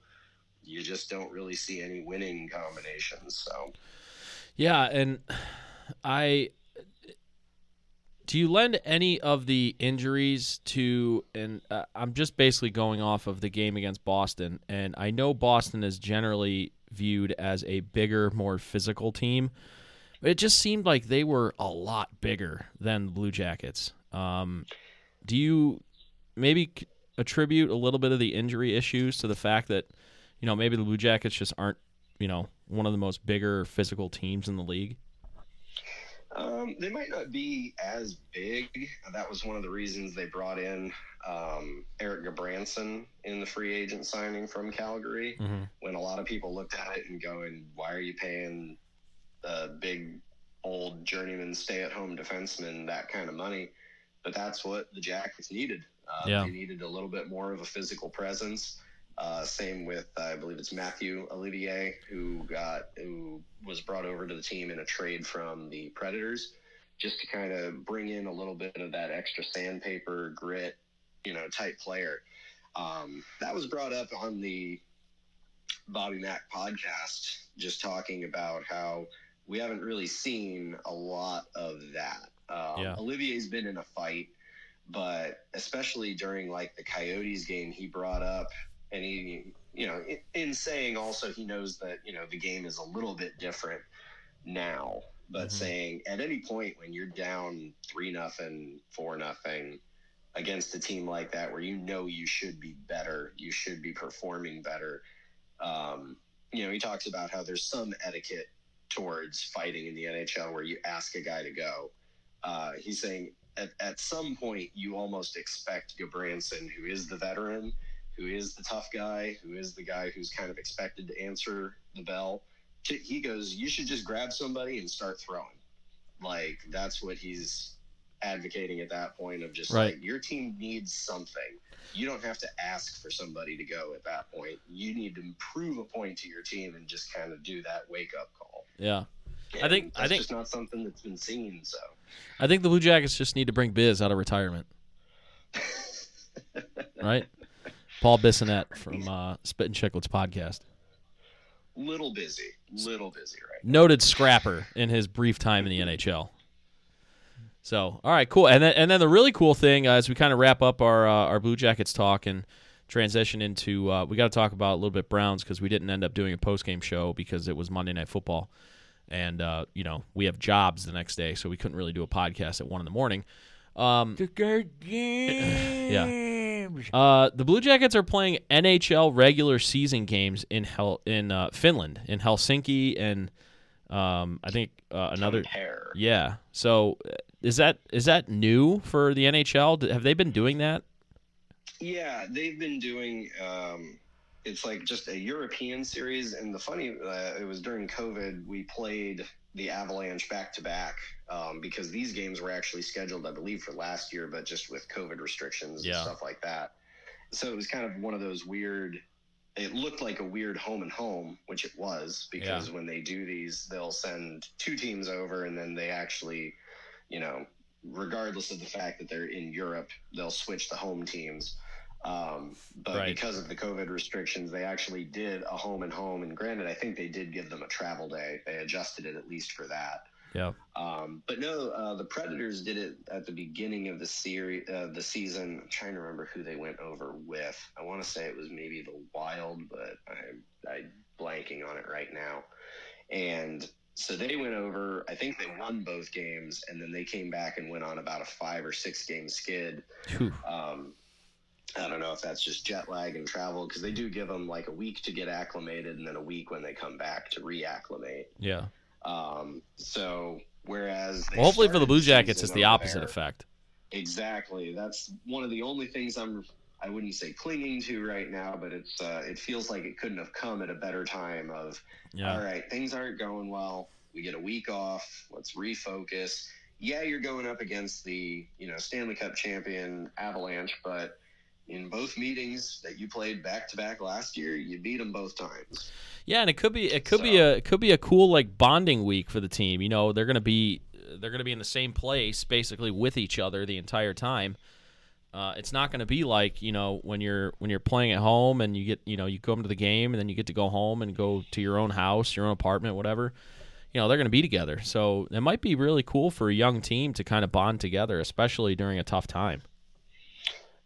you just don't really see any winning combinations. So. Yeah, and I do you lend any of the injuries to and uh, I'm just basically going off of the game against Boston and I know Boston is generally viewed as a bigger, more physical team. It just seemed like they were a lot bigger than the Blue Jackets. Um, do you maybe attribute a little bit of the injury issues to the fact that you know maybe the Blue Jackets just aren't you know one of the most bigger physical teams in the league? Um, they might not be as big. That was one of the reasons they brought in um, Erik Gudbranson in the free agent signing from Calgary. Mm-hmm. When a lot of people looked at it and going, "Why are you paying a big, old journeyman, stay-at-home defenseman that kind of money?" But that's what the Jackets needed. Uh, Yeah. They needed a little bit more of a physical presence. Uh, same with I believe it's Mathieu Olivier who got who was brought over to the team in a trade from the Predators, just to kind of bring in a little bit of that extra sandpaper grit, you know, type player. Um, that was brought up on the Bobby Mack podcast, just talking about how we haven't really seen a lot of that. Um, Yeah. Olivier's been in a fight, but especially during like the Coyotes game, he brought up, and he, you know, in, in saying also he knows that you know the game is a little bit different now but Mhm. saying at any point when you're down three nothing, four nothing against a team like that, where you know you should be better, you should be performing better. Um, you know, he talks about how there's some etiquette towards fighting in the NHL where you ask a guy to go. Uh, he's saying at, at some point you almost expect Gudbranson, who is the veteran, who is the tough guy, who is the guy who's kind of expected to answer the bell. to- He goes, you should just grab somebody and start throwing. Like that's what he's advocating at that point of just Right. like your team needs something. You don't have to ask for somebody to go at that point. You need to prove a point to your team and just kind of do that wake up call. Yeah. I And think- I think- just not something that's been seen. So I think the Blue Jackets just need to bring Biz out of retirement, [LAUGHS] right? Paul Bissonnette from uh, Spit and Chicklets podcast. little busy, little busy right noted scrapper in his brief time in the NHL. So, all right, cool. And then, and then the really cool thing uh, as we kind of wrap up our uh, our Blue Jackets talk and transition into, uh, we got to talk about a little bit Browns because we didn't end up doing a post game show because it was Monday Night Football, and uh, you know we have jobs the next day, so we couldn't really do a podcast at one in the morning. Um, The good [LAUGHS] games. uh, the Blue Jackets are playing NHL regular season games in Hel- in uh, Finland, in Helsinki, and um, I think uh, another. Tampere. Yeah. So uh, is that is that new for the NHL? Have they been doing that? Yeah, they've been doing. Um, it's like just a European series, and the funny, uh, it was during COVID. We played the Avalanche back to back because these games were actually scheduled, I believe, for last year, but just with COVID restrictions Yeah. and stuff like that. So it was kind of one of those weird. It looked like a weird home and home, which it was, because when they do these, they'll send two teams over, and then they actually, you know, regardless of the fact that they're in Europe, they'll switch the home teams. Um, but Right. because of the COVID restrictions, they actually did a home and home. And granted, I think they did give them a travel day. They adjusted it at least for that. Yeah. Um, but no, uh, the Predators did it at the beginning of the series, uh, the season. I'm trying to remember who they went over with. I want to say it was maybe the Wild, but I, I'm blanking on it right now. And so they went over. I think they won both games, and then they came back and went on about a five or six game skid. Um, I don't know if that's just jet lag and travel because they do give them like a week to get acclimated and then a week when they come back to reacclimate. Yeah. Um, so whereas they Well, hopefully for the Blue Jackets, it's the opposite there- effect. Exactly. That's one of the only things I'm. I wouldn't say clinging to right now, but it's. Uh, it feels like it couldn't have come at a better time. Of Yeah. all right, things aren't going well. We get a week off. Let's refocus. Yeah, you're going up against the you know Stanley Cup champion Avalanche, but in both meetings that you played back to back last year, you beat them both times. Yeah, and it could be it could be a it could be a cool like bonding week for the team. You know, they're gonna be they're gonna be in the same place basically with each other the entire time. Uh, it's not going to be like you know when you're when you're playing at home and you get you know you come to the game and then you get to go home and go to your own house, your own apartment, whatever. You know they're going to be together, so it might be really cool for a young team to kind of bond together, especially during a tough time.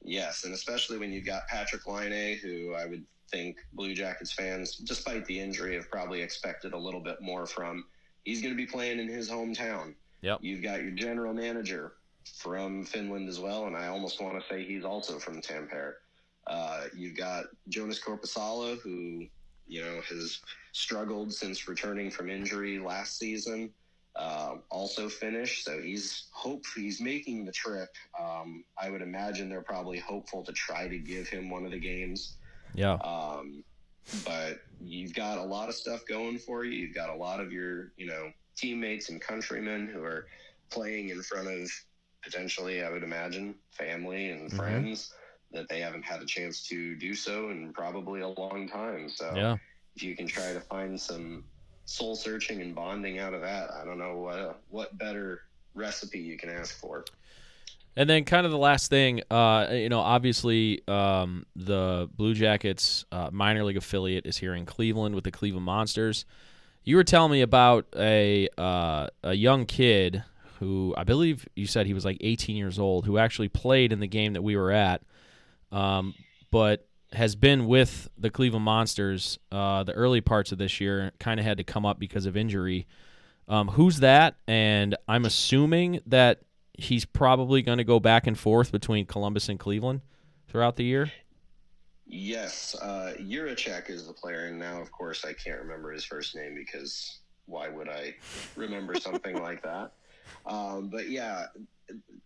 Yes, and especially when you've got Patrik Laine, who I would think Blue Jackets fans, despite the injury, have probably expected a little bit more from. He's going to be playing in his hometown. Yep. You've got your general manager from Finland as well, and I almost want to say he's also from Tampere. Uh, you've got Joonas Korpisalo, who you know has struggled since returning from injury last season. Uh, also finished, so he's hope he's making the trip. Um, I would imagine they're probably hopeful to try to give him one of the games. Yeah. Um, but you've got a lot of stuff going for you. You've got a lot of your, you know, teammates and countrymen who are playing in front of potentially, I would imagine, family and Mhm. friends that they haven't had a chance to do so in probably a long time. So Yeah. if you can try to find some soul searching and bonding out of that, I don't know what what better recipe you can ask for. And then, kind of the last thing, uh, you know, obviously, um, the Blue Jackets uh, minor league affiliate is here in Cleveland with the Cleveland Monsters. You were telling me about a uh, a young kid who I believe you said he was like 18 years old, who actually played in the game that we were at, um, but has been with the Cleveland Monsters uh, the early parts of this year. Kind of had to come up because of injury. Um, who's that? And I'm assuming that he's probably going to go back and forth between Columbus and Cleveland throughout the year. Yes, uh, Jiricek is the player, and now, of course, I can't remember his first name because why would I remember something like that? [LAUGHS] Um, but yeah,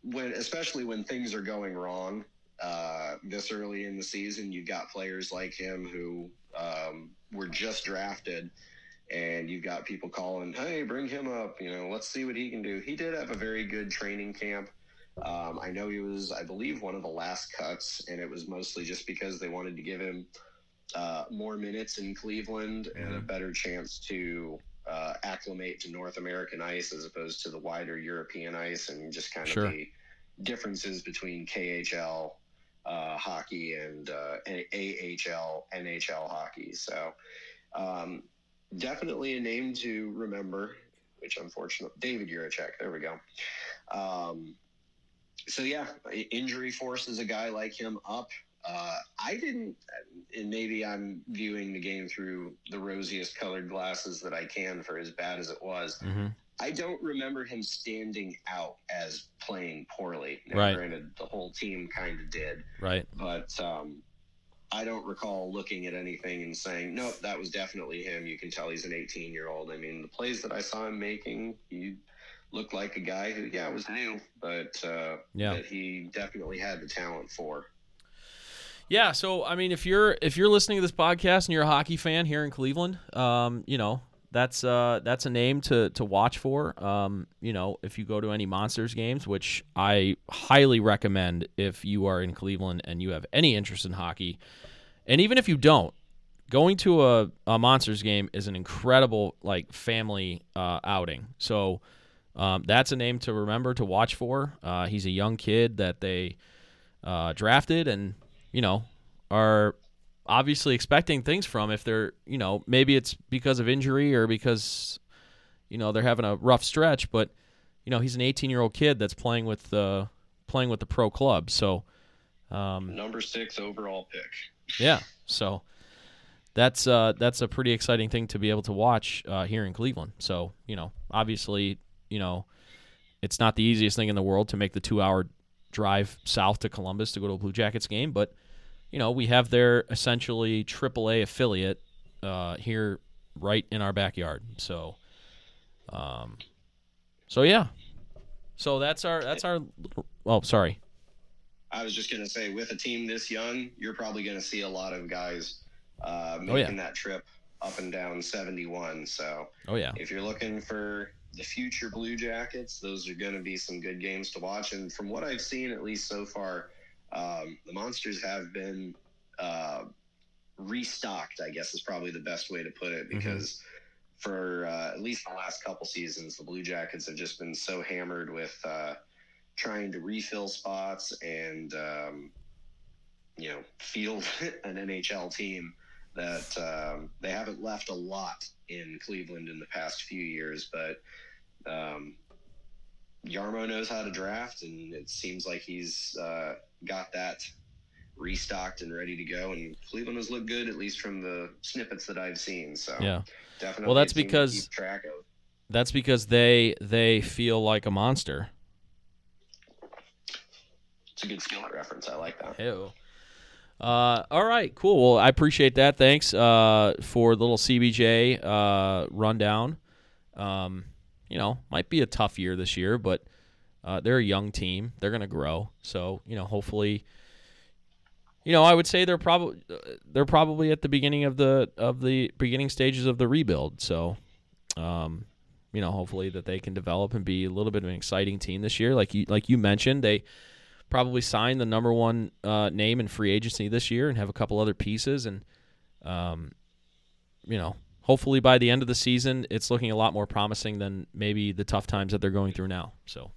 when especially when things are going wrong uh, this early in the season, you've got players like him who um, were just drafted, and you've got people calling, "Hey, bring him up! You know, let's see what he can do." He did have a very good training camp. Um, I know he was, I believe, one of the last cuts, and it was mostly just because they wanted to give him uh, more minutes in Cleveland and a better chance to uh, acclimate to North American ice as opposed to the wider European ice, and just kind of Sure. the differences between KHL uh, hockey and uh, AHL, NHL hockey. So, um, definitely a name to remember. Which unfortunately, David Jiricek. There we go. Um, so yeah, injury forces a guy like him up. Uh, I didn't, and maybe I'm viewing the game through the rosiest colored glasses that I can for as bad as it was. Mm-hmm. I don't remember him standing out as playing poorly. Now, Right. Granted, the whole team kind of did, Right. but um, I don't recall looking at anything and saying, nope, that was definitely him. You can tell he's an 18 year old. I mean, the plays that I saw him making, he looked like a guy who, yeah, was new, but uh, Yeah. that he definitely had the talent for. Yeah, so I mean, if you're if you're listening to this podcast and you're a hockey fan here in Cleveland, um, you know that's uh that's a name to to watch for. Um, you know, if you go to any Monsters games, which I highly recommend if you are in Cleveland and you have any interest in hockey, and even if you don't, going to a, a Monsters game is an incredible like family uh, outing. So um, that's a name to remember to watch for. Uh, he's a young kid that they uh, drafted and you know are obviously expecting things from if they're you know maybe it's because of injury or because you know they're having a rough stretch but you know he's an 18 year old kid that's playing with the playing with the pro club. So um, Number six overall pick. [LAUGHS] yeah. So that's uh, that's a pretty exciting thing to be able to watch uh, here in Cleveland. So you know obviously you know it's not the easiest thing in the world to make the two hour drive south to Columbus to go to a Blue Jackets game, but you know we have their essentially AAA affiliate uh, here right in our backyard. So, um, so yeah, so that's our that's our. Oh, sorry. I was just to say, with a team this young, you're probably to see a lot of guys uh, Oh, yeah. making that trip up and down 71. So Oh yeah, if you're looking for the future Blue Jackets, those are to be some good games to watch. And from what I've seen, at least so far, um, the Monsters have been uh, restocked. I guess is probably the best way to put it because. For uh, at least the last couple seasons, the Blue Jackets have just been so hammered with uh, trying to refill spots and um, you know field [LAUGHS] an NHL team that um, they haven't left a lot in Cleveland in the past few years, but um, Jarmo knows how to draft, and it seems like he's uh, got that restocked and ready to go. And Cleveland has looked good, at least from the snippets that I've seen. So yeah. definitely. Well, that's a team to because- track of. That's because they they feel like a monster. It's a good skill reference. I like that. Ew. Uh, all right, cool. Well, I appreciate that. Thanks uh, for the little CBJ uh, rundown. Um, you know, might be a tough year this year, but uh, they're a young team. They're going to grow. So, you know, hopefully, you know, I would say they're probably they're probably at the beginning of the of the beginning stages of the rebuild. So, um, you know, hopefully that they can develop and be a little bit of an exciting team this year. Like you like you mentioned, they probably sign the number one uh, name in free agency this year and have a couple other pieces and um, you know hopefully by the end of the season it's looking a lot more promising than maybe the tough times that they're going through now so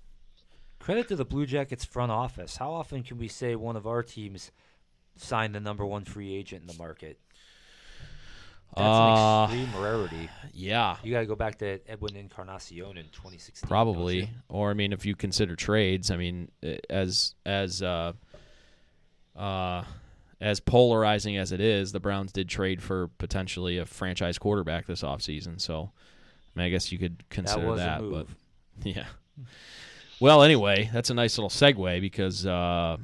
Credit to the Blue Jackets front office. How often can we say one of our teams signed the number one free agent in the market? That's Uh, an extreme rarity. yeah You got to go back to Edwin Encarnacion in 2016. probably or i mean if you consider trades i mean eh, as as uh uh as polarizing as it is the browns did trade for potentially a franchise quarterback this offseason so I, mean, I guess you could consider a that, but [LAUGHS] yeah. Well, anyway, that's a nice little segue because uh,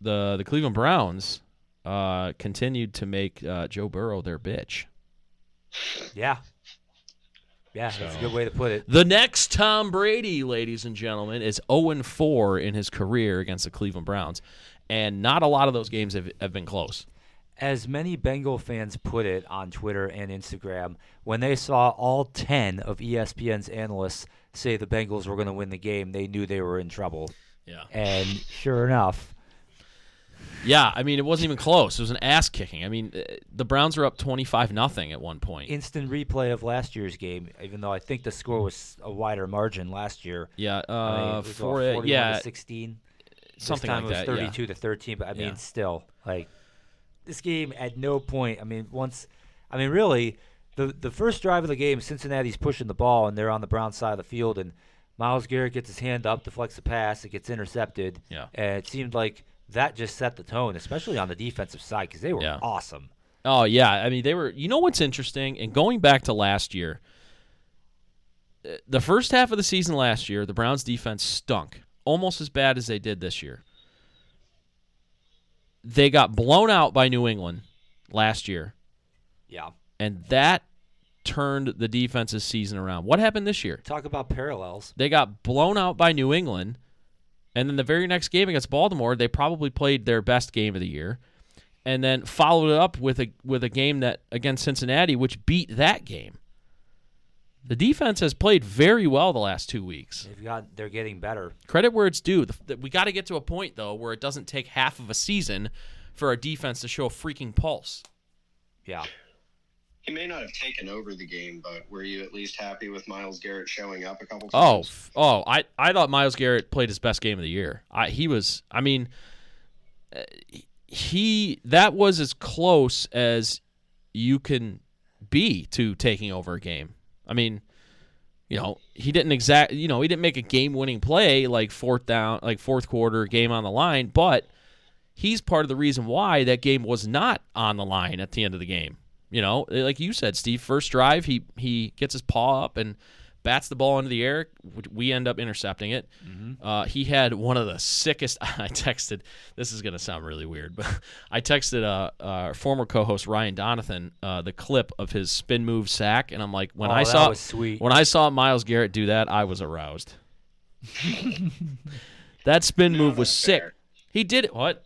the the Cleveland Browns uh, continued to make uh, Joe Burrow their bitch. Yeah. Yeah, that's a good way to put it. The next Tom Brady, ladies and gentlemen, is 0 4 in his career against the Cleveland Browns. And not a lot of those games have, have been close. As many Bengal fans put it on Twitter and Instagram, when they saw all 10 of ESPN's analysts say the Bengals were going to win the game, they knew they were in trouble. Yeah. And sure enough, Yeah, I mean, it wasn't even close. It was an ass kicking. I mean, uh, the Browns were up 25 nothing at one point. instant replay of last year's game, even though I think the score was a wider margin last year. yeah, uh, I mean, it was for 41 yeah, to 16. Something this time like it was that. 32 to 13, but I mean, Yeah. still, like this game at no point. I mean, once, I mean, really, the the first drive of the game, Cincinnati's pushing the ball and they're on the Brown side of the field, and Myles Garrett gets his hand up, deflects the pass, it gets intercepted. Yeah. and it seemed like that just set the tone, especially on the defensive side, because they were Yeah. awesome. Oh yeah, I mean they were. You know what's interesting? And going back to last year, uh, the first half of the season last year, the Browns defense stunk, almost as bad as they did this year. They got blown out by New England last year, Yeah, and that turned the defense's season around. What happened this year? talk about parallels. They got blown out by New England, and then the very next game against Baltimore, they probably played their best game of the year, and then followed it up with a with a game that against Cincinnati, which beat that game. The defense has played very well the last two weeks. They've got, they're getting better. Credit where it's due. The, the, we got to get to a point though where it doesn't take half of a season for our defense to show a freaking pulse. Yeah. He may not have taken over the game, but were you at least happy with Myles Garrett showing up a couple times? Oh, oh! I, I thought Myles Garrett played his best game of the year. I, he was. I mean, uh, he that was as close as you can be to taking over a game. I mean, you know, he didn't exact. You know, he didn't make a game-winning play like fourth down, like fourth quarter game on the line, but he's part of the reason why that game was not on the line at the end of the game. You know, like you said, Steve, first drive, he he gets his paw up and bats the ball into the air. We end up intercepting it. Uh, he had one of the sickest. [LAUGHS] I texted. This is gonna sound really weird, but [LAUGHS] I texted uh, our former co-host Ryan Donathan uh, the clip of his spin move sack, and I'm like, when Oh, I saw sweet. when I saw Myles Garrett do that, I was aroused. [LAUGHS] that spin move was that's sick. He did it. What?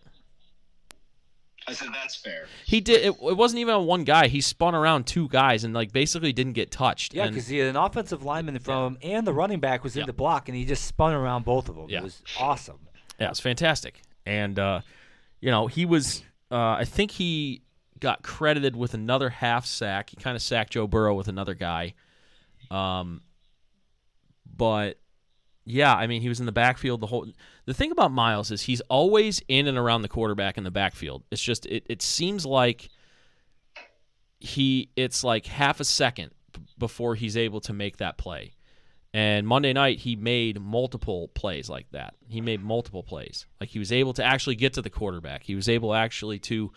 I said that's fair. He did. It, it wasn't even on one guy. He spun around two guys and like basically didn't get touched. Yeah, because he had an offensive lineman from him, and the running back was in the block, and he just spun around both of them. Yeah. It was awesome. Yeah, it was fantastic. And uh, you know, he was uh, I think he got credited with another half sack. He kind of sacked Joe Burrow with another guy. Um but yeah, I mean, he was in the backfield the whole The thing about Myles is he's always in and around the quarterback in the backfield. It's just it it seems like he it's like half a second before he's able to make that play. And Monday night, he made multiple plays like that. He made multiple plays. Like he was able to actually get to the quarterback. He was able actually to,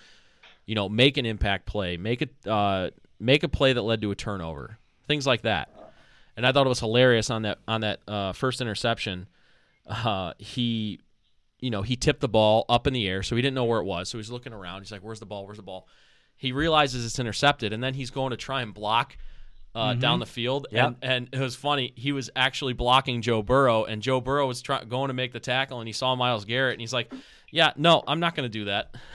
you know, make an impact play, make a uh, make a play that led to a turnover, things like that. And I thought it was hilarious on that on that uh, first interception. Uh, he, you know, he tipped the ball up in the air, so he didn't know where it was. So he's looking around. He's like, "Where's the ball? Where's the ball?" He realizes it's intercepted, and then he's going to try and block uh, down the field. Yep. And, and it was funny. He was actually blocking Joe Burrow, and Joe Burrow was try- going to make the tackle, and he saw Myles Garrett, and he's like, "Yeah, no, I'm not going to do that." [LAUGHS]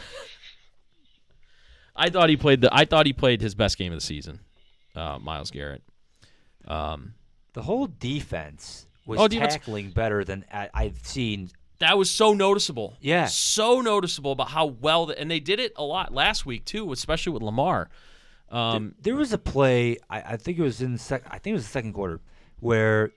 I thought he played the. I thought he played his best game of the season, uh, Myles Garrett. Um, The whole defense was Oh, tackling better than I, I've seen. that was so noticeable. Yeah. so noticeable about how well, the, and they did it a lot last week too, especially with Lamar. Um, there was a play. I, I think it was in the sec. I think it was the second quarter where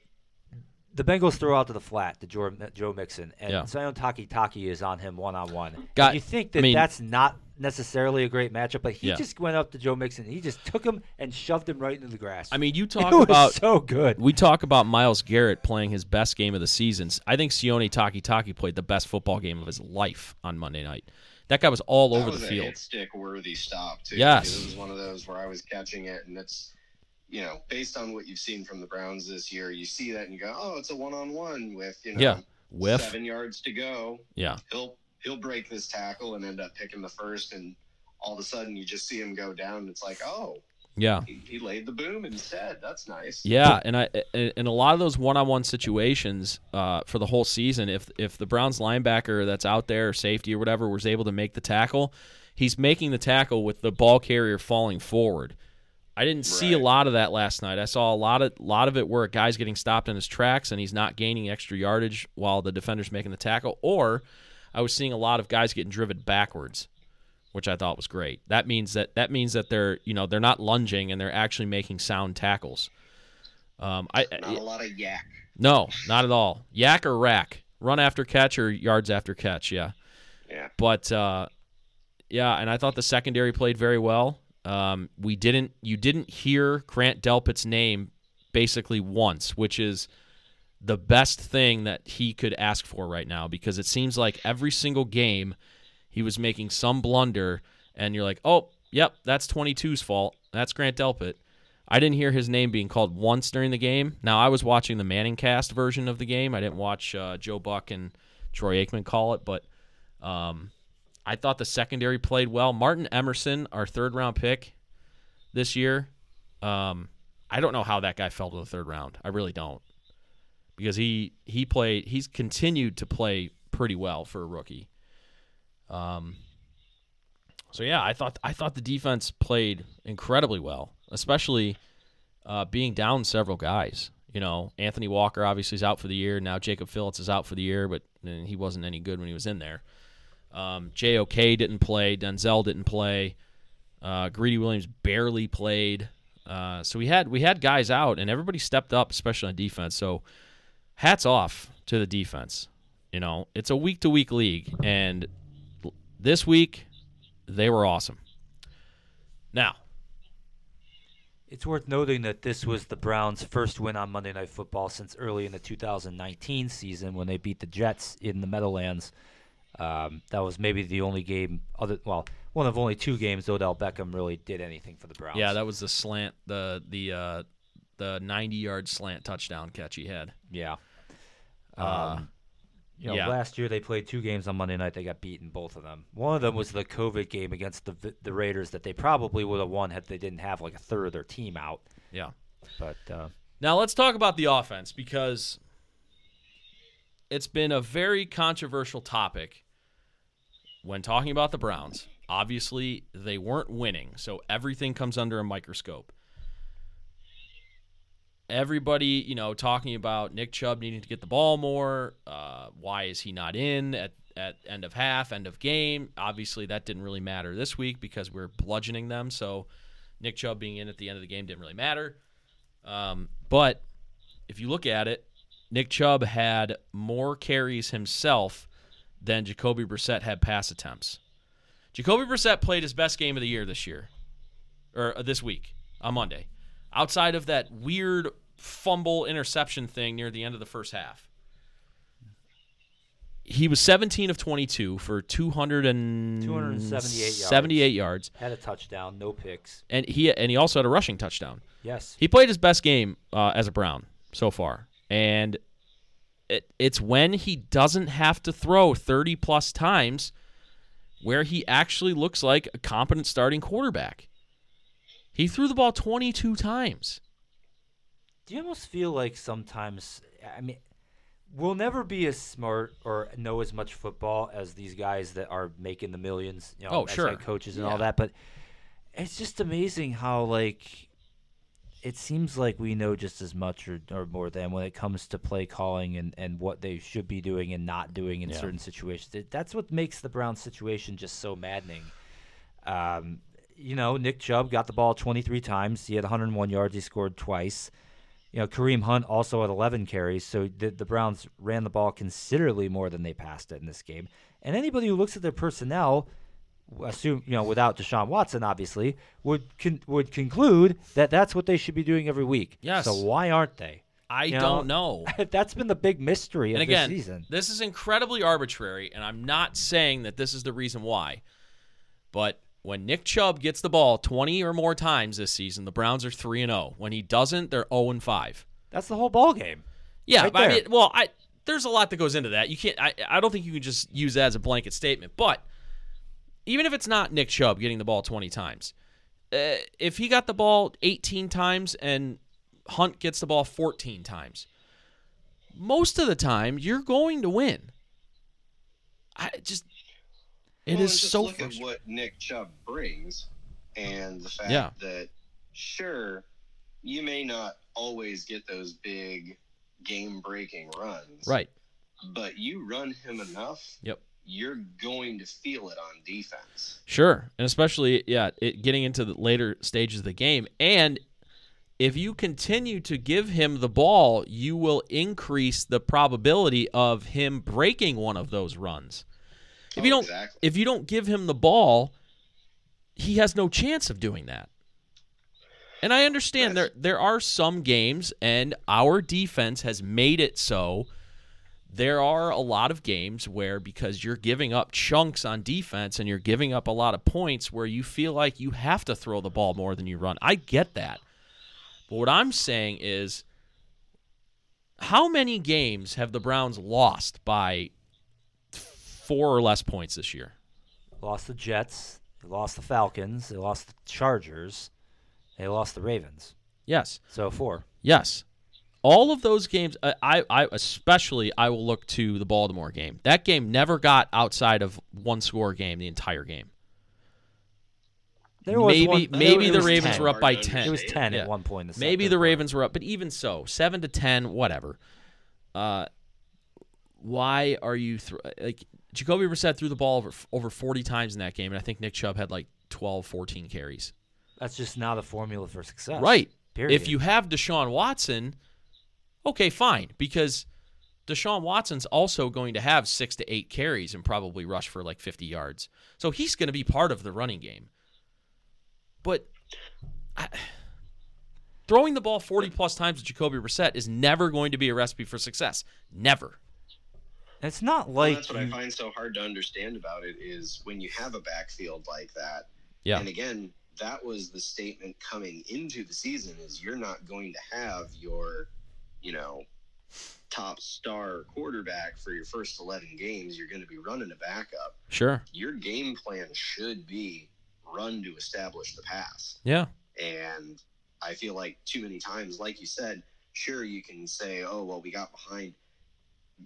the Bengals throw out to the flat to Joe, Joe Mixon, and Yeah. Takitaki is on him one on one. You think I that mean- that's not necessarily a great matchup, but he Yeah. just went up to Joe Mixon. He just took him and shoved him right into the grass. I mean, you [LAUGHS] it talk was about so good. we talk about Myles Garrett playing his best game of the season. I think Sione Takitaki played the best football game of his life on Monday night. That guy was all That over was the a field. hit stick worthy stop too. Yes. It was one of those where I was catching it, and it's you know, based on what you've seen from the Browns this year, you see that and you go, oh, it's a one on one with you know Yeah. Whiff. seven yards to go. Yeah. He'll he'll break this tackle and end up picking the first, and all of a sudden you just see him go down. And it's like, oh, Yeah. he, he laid the boom instead. That's nice. Yeah, and I in a lot of those one-on-one situations uh, for the whole season, if if the Browns linebacker that's out there, or safety or whatever, was able to make the tackle, he's making the tackle with the ball carrier falling forward. I didn't see a lot of that last night. I saw a lot of lot of it where a guy's getting stopped in his tracks and he's not gaining extra yardage while the defender's making the tackle, or I was seeing a lot of guys getting driven backwards, which I thought was great. That means that that means that they're you know they're not lunging and they're actually making sound tackles. Um, I Not a lot of yak. no, not at all. Yak or rack, run after catch or yards after catch. Yeah, Yeah. but uh, yeah, and I thought the secondary played very well. Um, we didn't. You didn't hear Grant Delpit's name basically once, which is the best thing that he could ask for right now because it seems like every single game he was making some blunder, and you're like, oh, yep, that's 22's fault. That's Grant Delpit. I didn't hear his name being called once during the game. Now I was watching the Manning cast version of the game. I didn't watch uh, Joe Buck and Troy Aikman call it, but um, I thought the secondary played well. Martin Emerson, our third round pick this year, um, I don't know how that guy fell to the third round. I really don't, because he he played. He's continued to play pretty well for a rookie. Um. So yeah, I thought I thought the defense played incredibly well, especially uh, being down several guys. You know, Anthony Walker obviously is out for the year. Now Jacob Phillips is out for the year, but uh, he wasn't any good when he was in there. Um, JOK didn't play. Denzel didn't play. Uh, Greedy Williams barely played. Uh, so we had we had guys out, and everybody stepped up, especially on defense. So hats off to the defense. You know, it's a week to week league, and this week they were awesome. Now, It's worth noting that this was the Browns' first win on Monday Night Football since early in the 2019 season when they beat the Jets in the Meadowlands. Um, that was maybe the only game, other well, one of only two games Odell Beckham really did anything for the Browns. yeah, that was the slant, the the uh, the ninety yard slant touchdown catch he had. yeah. Uh, Um, you know, yeah. last year they played two games on Monday night. They got beaten both of them. One of them was the COVID game against the the Raiders that they probably would have won had they didn't have like a third of their team out. Yeah. But uh, Now let's talk about the offense because it's been a very controversial topic when talking about the Browns. Obviously, they weren't winning, so everything comes under a microscope. Everybody, you know, talking about Nick Chubb needing to get the ball more. Uh, why is he not in at, at end of half, end of game? Obviously, that didn't really matter this week because we're bludgeoning them. So Nick Chubb being in at the end of the game didn't really matter. Um, but if you look at it, Nick Chubb had more carries himself than Jacoby Brissett had pass attempts. Jacoby Brissett played his best game of the year this year, or this week on Monday, outside of that weird fumble interception thing near the end of the first half. He was 17 of 22 for 200 and 278 yards. 78 yards, had a touchdown, no picks. and he and he also had a rushing touchdown. Yes. He played his best game uh, as a Brown so far, and it, it's when he doesn't have to throw 30 plus times where he actually looks like a competent starting quarterback. He threw the ball 22 times. Do you almost feel like sometimes? I mean, we'll never be as smart or know as much football as these guys that are making the millions. You know, Oh, as sure. head coaches and Yeah. all that. But it's just amazing how like it seems like we know just as much or, or more than when it comes to play calling and, and what they should be doing and not doing in Yeah. certain situations. It- That's what makes the Browns situation just so maddening. Um, you know, Nick Chubb got the ball 23 times. He had 101 yards. He scored twice. You know, Kareem Hunt also had 11 carries. So the, the Browns ran the ball considerably more than they passed it in this game. And anybody who looks at their personnel, assume you know, without Deshaun Watson, obviously, would con- would conclude that that's what they should be doing every week. Yes. So why aren't they? I You don't know. [LAUGHS] that's been the big mystery of and again, this season. this is incredibly arbitrary, and I'm not saying that this is the reason why. But when Nick Chubb gets the ball 20 or more times this season, the Browns are 3 and 0. When he doesn't, they're 0 and 5. That's the whole ball game. Yeah, Right but I mean, well, I there's a lot that goes into that. You can't. I, I don't think you can just use that as a blanket statement. But even if it's not Nick Chubb getting the ball 20 times, uh, if he got the ball 18 times and Hunt gets the ball 14 times, most of the time you're going to win. I just it is Well, just so look at what Nick Chubb brings, and the fact Yeah. that sure you may not always get those big game-breaking runs, Right. But you run him enough, Yep. you're going to feel it on defense. Sure, and especially yeah, it getting into the later stages of the game, and if you continue to give him the ball, you will increase the probability of him breaking one of those runs. If you Oh, don't, exactly. if you don't give him the ball, he has no chance of doing that. And I understand there there are some games, and our defense has made it so. There are a lot of games where because you're giving up chunks on defense and you're giving up a lot of points where you feel like you have to throw the ball more than you run. I get that. But what I'm saying is how many games have the Browns lost by four or less points this year? Lost the Jets. They lost the Falcons. They lost the Chargers. They lost the Ravens. Yes. So four. Yes. All of those games, I, I, I especially, I will look to the Baltimore game. That game never got outside of one score game the entire game. There was maybe one- maybe it the was Ravens 10. were up by ten. It was ten Yeah. at one point. In the Maybe the quarter. Ravens were up, but even so, seven to ten, whatever. Uh, why are you thr like Jacoby Brissett threw the ball over over forty times in that game, and I think Nick Chubb had like 12, 14 carries. That's just not a formula for success. Right. Period. If you have Deshaun Watson, okay, fine, because Deshaun Watson's also going to have six to eight carries and probably rush for like 50 yards. So he's going to be part of the running game. But I, throwing the ball 40 plus times to Jacoby Brissett is never going to be a recipe for success. Never. It's not Well, like that's what I find so hard to understand about it is when you have a backfield like that. Yeah. And again, that was the statement coming into the season is you're not going to have your, you know, top star quarterback for your first 11 games. You're going to be running a backup. Sure. Your game plan should be run to establish the pass. Yeah. And I feel like too many times, like you said, sure, you can say, oh, well, we got behind.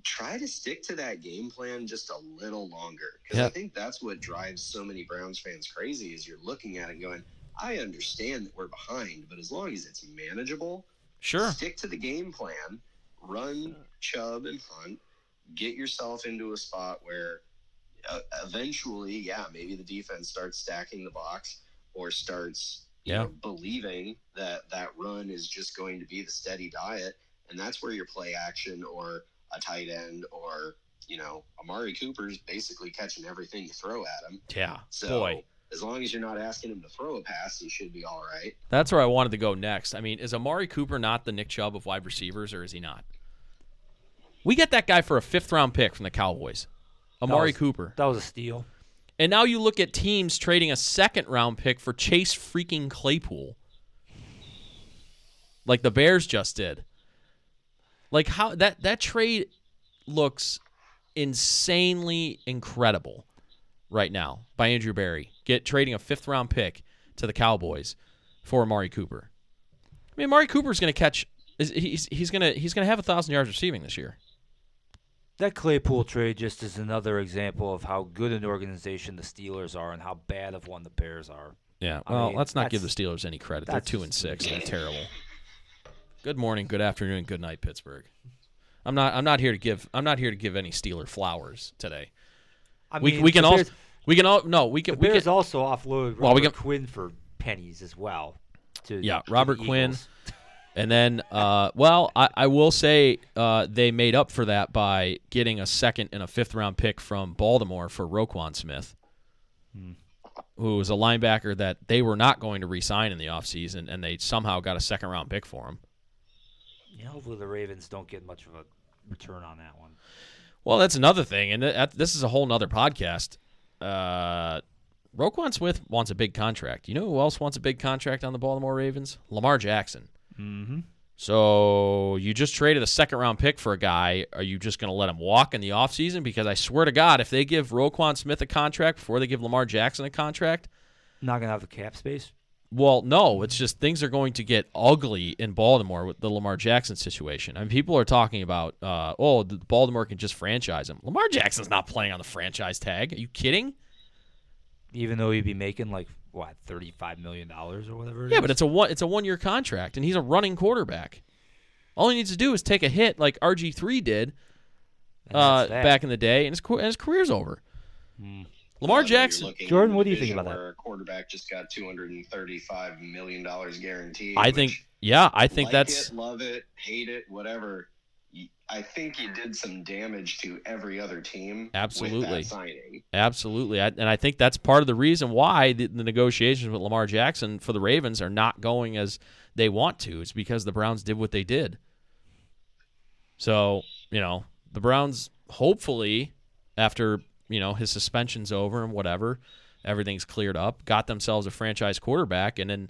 Try to stick to that game plan just a little longer. Because Yeah. I think that's what drives so many Browns fans crazy is you're looking at it and going, I understand that we're behind, but as long as it's manageable, Sure. stick to the game plan, run Chubb and Hunt, get yourself into a spot where uh, eventually, yeah, maybe the defense starts stacking the box or starts you Yeah. know, believing that that run is just going to be the steady diet, and that's where your play action or a tight end or you know Amari Cooper's basically catching everything you throw at him. Yeah. So Boy. as long as you're not asking him to throw a pass, he should be all right. That's where I wanted to go next. I mean, is Amari Cooper not the Nick Chubb of wide receivers, or is he not? We get that guy for a fifth round pick from the Cowboys. Amari was- Cooper. that was a steal. And now you look at teams trading a second round pick for Chase freaking Claypool. Like the Bears just did. Like how that that trade looks insanely incredible right now by Andrew Berry. Get trading a fifth round pick to the Cowboys for Amari Cooper. I mean, Amari Cooper's going to catch. is- He's he's going to he's going to have a thousand yards receiving this year. That Claypool trade just is another example of how good an organization the Steelers are and how bad of one the Bears are. Yeah. I Well, mean, let's not give the Steelers any credit. They're two and six and they're terrible. Good morning, good afternoon, good night, Pittsburgh. I'm not. I'm not here to give. I'm not here to give any Steeler flowers today. I we mean, we can all. We can all. No, we the can. We can. also offload Robert Well, we can- Quinn for pennies as well. To, Yeah, to Robert Quinn. And then, uh, well, I, I will say uh, they made up for that by getting a second and a fifth round pick from Baltimore for Roquan Smith, who was a linebacker that they were not going to re-sign in the offseason, and they somehow got a second round pick for him. Yeah, hopefully the Ravens don't get much of a return on that one. Well, that's another thing, and that, this is a whole nother podcast. Uh, Roquan Smith wants a big contract. You know who else wants a big contract on the Baltimore Ravens? Lamar Jackson. Mm-hmm. So you just traded a second round pick for a guy. Are you just going to let him walk in the offseason? Because I swear to God, if they give Roquan Smith a contract before they give Lamar Jackson a contract, Not gonna have the cap space. Well, no, it's just things are going to get ugly in Baltimore with the Lamar Jackson situation. I mean, people are talking about, uh, oh, the Baltimore can just franchise him. Lamar Jackson's not playing on the franchise tag. Are you kidding? Even though he'd be making like what thirty five million dollars or whatever. it Yeah, is? but it's a one it's a one year contract, and he's a running quarterback. All he needs to do is take a hit like RG three did uh, back in the day, and his and his career's over. Hmm. Lamar Jackson. Jordan, what do you think division about that? A quarterback just got two hundred and thirty-five million dollars guaranteed. I think, yeah, I think like that's it, love it, hate it, whatever. I think he did some damage to every other team. With Absolutely. that signing. absolutely, I, and I think that's part of the reason why the, the negotiations with Lamar Jackson for the Ravens are not going as they want to. It's because the Browns did what they did. So you know, the Browns hopefully after you know his suspension's over and whatever, everything's cleared up, got themselves a franchise quarterback, and then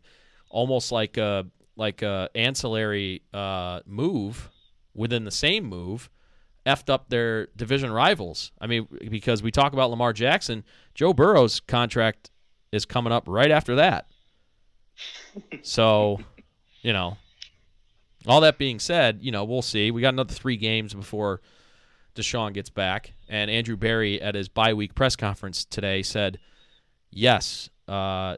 almost like a like a ancillary uh, move within the same move, effed up their division rivals. I mean, because we talk about Lamar Jackson, Joe Burrow's contract is coming up right after that. [LAUGHS] So, you know, all that being said, you know, we'll see. We got another three games before Deshaun gets back. And Andrew Berry at his bye week press conference today said, yes, uh,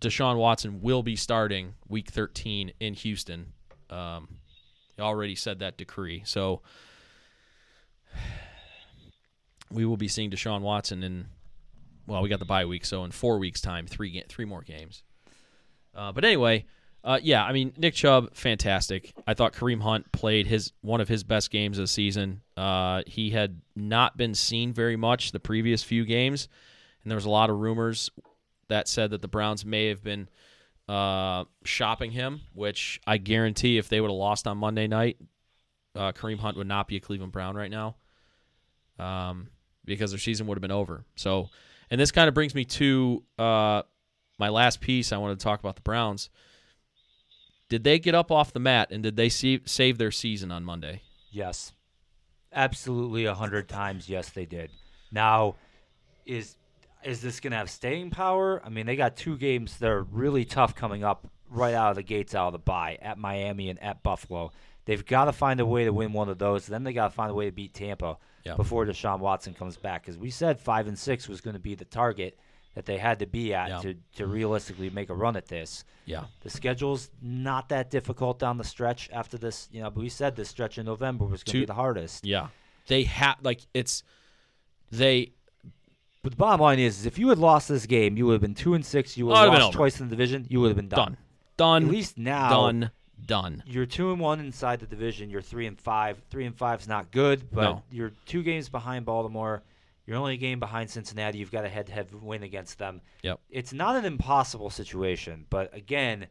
Deshaun Watson will be starting week 13 in Houston. Um, already said that decree. So [SIGHS] we will be seeing Deshaun Watson in, well, we got the bye week. So in four weeks' time, three, three more games. Uh, but anyway, uh, yeah, I mean Nick Chubb, fantastic. I thought Kareem Hunt played his one of his best games of the season. Uh, he had not been seen very much the previous few games, and there was a lot of rumors that said that the Browns may have been uh, shopping him. Which I guarantee, if they would have lost on Monday night, uh, Kareem Hunt would not be a Cleveland Brown right now, um, because their season would have been over. So, and this kind of brings me to uh, my last piece. I wanted to talk about the Browns. Did they get up off the mat and did they see, save their season on Monday? Yes. Absolutely a hundred times yes they did. Now, is is this gonna have staying power? I mean, they got two games that are really tough coming up right out of the gates out of the bye at Miami and at Buffalo. They've got to find a way to win one of those. Then they got to find a way to beat Tampa Yeah. before Deshaun Watson comes back. Because we said five and six was going to be the target that they had to be at Yeah. to, to mm-hmm. realistically make a run at this. Yeah. The schedule's not that difficult down the stretch after this. You know, but we said this stretch in November was going to be the hardest. Yeah. They have like it's they But the bottom line is, is if you had lost this game, you would have been two and six. You would have lost twice in the division. You would have been done. done. Done. At least now, done. Done. you're two and one inside the division. You're three and five. Three and five's not good, but No. you're two games behind Baltimore. You're only a game behind Cincinnati. You've got a head-to-head win against them. Yep. It's not an impossible situation, but again,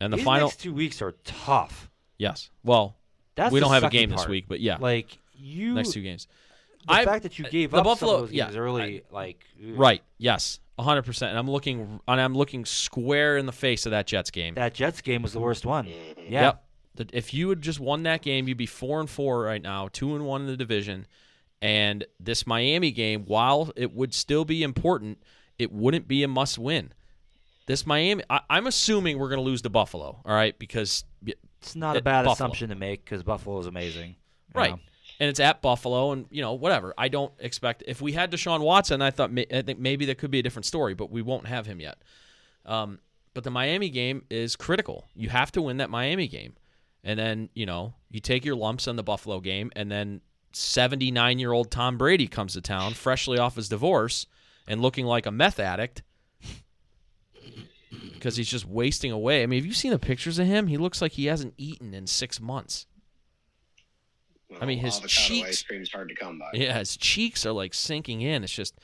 And the final next two weeks are tough. Yes. Well, That's we don't have a game this week, but yeah. Like you, next two games. the I- fact that you uh, gave the up Buffalo- some of those yeah, games early, like Right. Yes. 100%. And I'm looking and I'm looking square in the face of that Jets game. That Jets game was the worst one. Yeah. Yep. That if you had just won that game, you'd be 4 and 4 right now, 2 and 1 in the division. And this Miami game, while it would still be important, it wouldn't be a must win. This Miami, I, I'm assuming we're going to lose to Buffalo, all right? Because It's not a bad Buffalo. assumption to make because Buffalo is amazing. Right. know. And it's at Buffalo, and you know whatever. I don't expect if we had Deshaun Watson, I thought I think maybe that could be a different story, but we won't have him yet. Um, but the Miami game is critical. You have to win that Miami game, and then you know you take your lumps on the Buffalo game, and then 79 year old Tom Brady comes to town, freshly off his divorce, and looking like a meth addict. Because he's just wasting away. I mean, have you seen the pictures of him? He looks like he hasn't eaten in six months. I mean, his cheeks- ice cream's hard to come by. Yeah, his cheeks are like sinking in. It's just,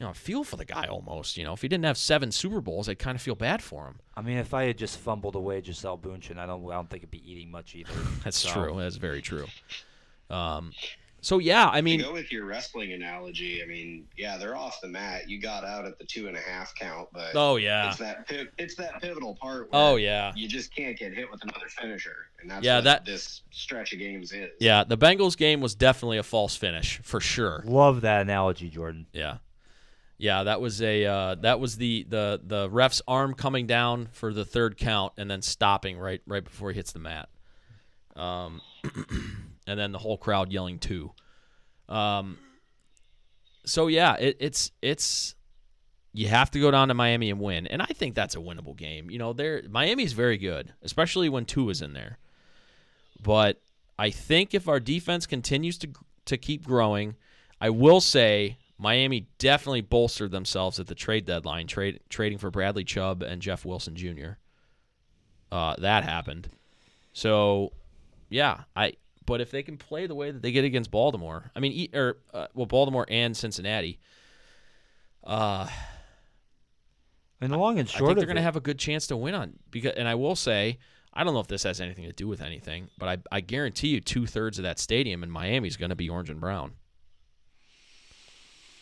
you know, I feel for the guy almost. You know, if he didn't have seven Super Bowls, I'd kind of feel bad for him. I mean, if I had just fumbled away Gisele Bündchen, I don't, I don't think I'd be eating much either. [LAUGHS] That's So, true. That's very true. Um, So yeah, I mean, to go with your wrestling analogy, I mean, yeah, they're off the mat. You got out at the two and a half count, but oh yeah, it's that it's that pivotal part. Where oh yeah, you just can't get hit with another finisher, and that's Yeah, what that- this stretch of games is. yeah. The Bengals game was definitely a false finish for sure. Love that analogy, Jordan. Yeah, yeah. That was a uh, that was the the the ref's arm coming down for the third count and then stopping right right before he hits the mat. Um, [CLEARS THROAT] and then the whole crowd yelling two. Um, so yeah, it, it's it's you have to go down to Miami and win, and I think that's a winnable game. You know, they're Miami's very good, especially when two is in there. But I think if our defense continues to to keep growing, I will say Miami definitely bolstered themselves at the trade deadline, trade trading for Bradley Chubb and Jeff Wilson Jr. Uh, that happened. So, yeah, I. But if they can play the way that they get against Baltimore, I mean, or uh, well, Baltimore and Cincinnati, uh, And the long and I short think they're going to have a good chance to win on because. And I will say, I don't know if this has anything to do with anything, but I, I guarantee you, two thirds of that stadium in Miami is going to be orange and brown.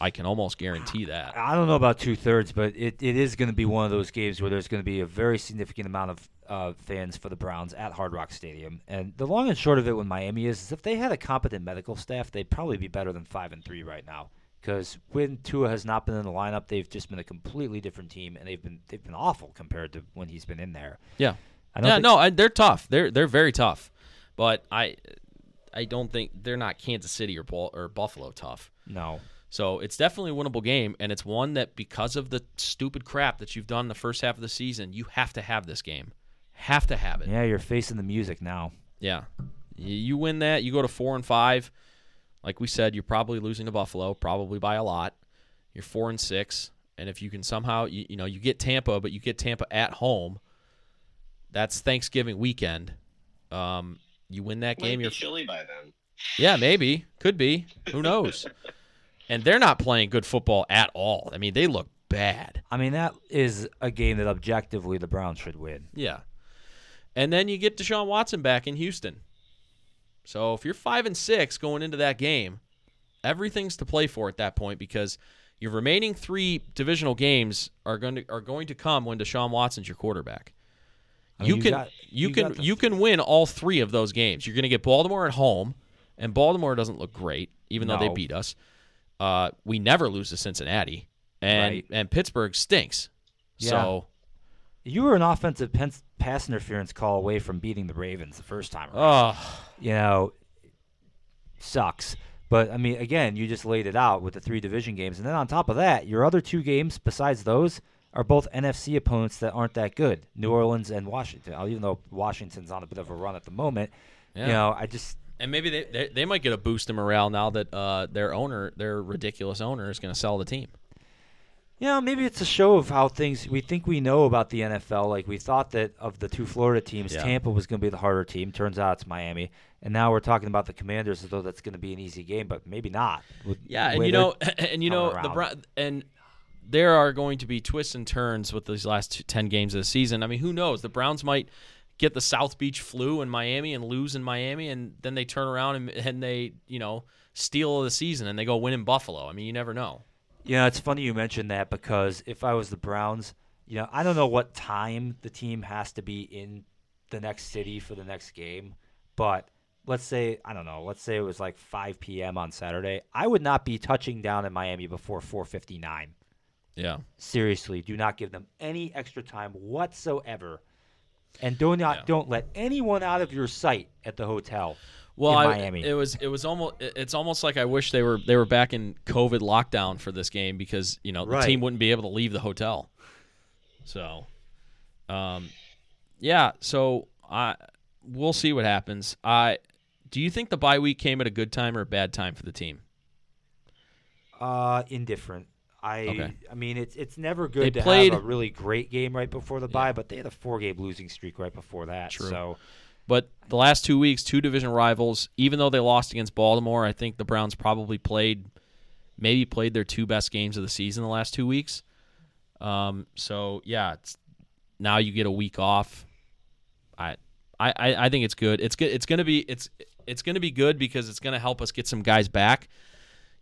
I can almost guarantee that. I don't know about two thirds, but it, it is going to be one of those games where there's going to be a very significant amount of uh, fans for the Browns at Hard Rock Stadium. And the long and short of it with Miami is, is if they had a competent medical staff, they'd probably be better than five and three right now. Because when Tua has not been in the lineup, they've just been a completely different team, and they've been they've been awful compared to when he's been in there. Yeah, I don't yeah, think- no, I, they're tough. They're they're very tough, but I I don't think they're not Kansas City or or Buffalo tough. no. So it's definitely a winnable game, and it's one that because of the stupid crap that you've done the first half of the season, you have to have this game. Have to have it. Yeah, you're facing the music now. Yeah. You win that, you go to four and five. Like we said, you're probably losing to Buffalo, probably by a lot. You're four and six, and if you can somehow, you, you know, you get Tampa, but you get Tampa at home. That's Thanksgiving weekend. Um, you win that Might game, be you're chilly by then. yeah, maybe, could be, who knows? [LAUGHS] and they're not playing good football at all. I mean, they look bad. I mean, that is a game that objectively the Browns should win. Yeah. And then you get Deshaun Watson back in Houston. So if you're five and six going into that game, everything's to play for at that point because your remaining three divisional games are going to are going to come when Deshaun Watson's your quarterback. I mean, you you can got- you, you can you can win all three of those games. You're going to get Baltimore at home, and Baltimore doesn't look great, even though they beat us. Uh, we never lose to Cincinnati, and Right. and Pittsburgh stinks. Yeah. So You were an offensive pen- pass interference call away from beating the Ravens the first time around. oh you know, sucks. But I mean, again, you just laid it out with the three division games, and then on top of that, your other two games besides those are both NFC opponents that aren't that good: New Orleans and Washington. Even though Washington's on a bit of a run at the moment, Yeah. you know, I just And maybe they, they they might get a boost in morale now that uh, their owner, their ridiculous owner, is going to sell the team. Yeah, maybe it's a show of how things we think we know about the NFL. Like we thought that of the two Florida teams, Yeah. Tampa was going to be the harder team. Turns out it's Miami, and now we're talking about the Commanders as though that's going to be an easy game, but maybe not. Yeah, [LAUGHS] and you know, and you know the. Brown, and there are going to be twists and turns with these last two, ten games of the season. I mean, who knows? The Browns might get the South Beach flu in Miami and lose in Miami, and then they turn around and, and they you know steal the season and they go win in Buffalo. I mean, you never know. Yeah, it's funny you mentioned that because if I was the Browns, you know, I don't know what time the team has to be in the next city for the next game, but let's say I don't know, let's say it was like 5 p.m. on Saturday. I would not be touching down in Miami before 4:59. Yeah, Seriously, do not give them any extra time whatsoever. And do not Yeah. don't let anyone out of your sight at the hotel. Well, in I, Miami. it was it was almost it's almost like I wish they were they were back in COVID lockdown for this game because you know the team wouldn't be able to leave the hotel. So, um, yeah. So I we'll see what happens. I do you think the bye week came at a good time or a bad time for the team? Uh, indifferent. I Okay. I mean it's it's never good They to played- have a really great game right before the bye, but they had a four game losing streak right before that. True. So But the last two weeks, two division rivals, even though they lost against Baltimore, I think the Browns probably played, maybe played their two best games of the season the last two weeks. Um, so yeah, it's, now you get a week off. I, I, I think it's good. It's good. It's gonna be. It's it's going to be good because it's going to help us get some guys back.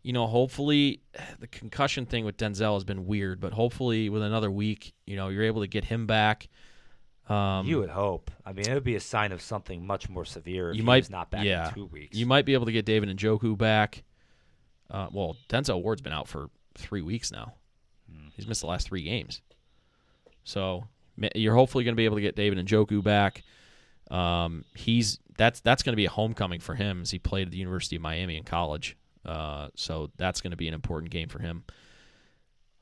You know, hopefully [SIGHS] the concussion thing with Denzel has been weird, but hopefully with another week, you know, you're able to get him back. Um, you would hope. I mean, it would be a sign of something much more severe. If you might not back yeah, in two weeks. You might be able to get David Njoku back. Uh, well, Denzel Ward's been out for three weeks now. Hmm. He's missed the last three games. So you're hopefully going to be able to get David Njoku back. Um, he's that's that's going to be a homecoming for him as he played at the University of Miami in college. Uh, so that's going to be an important game for him.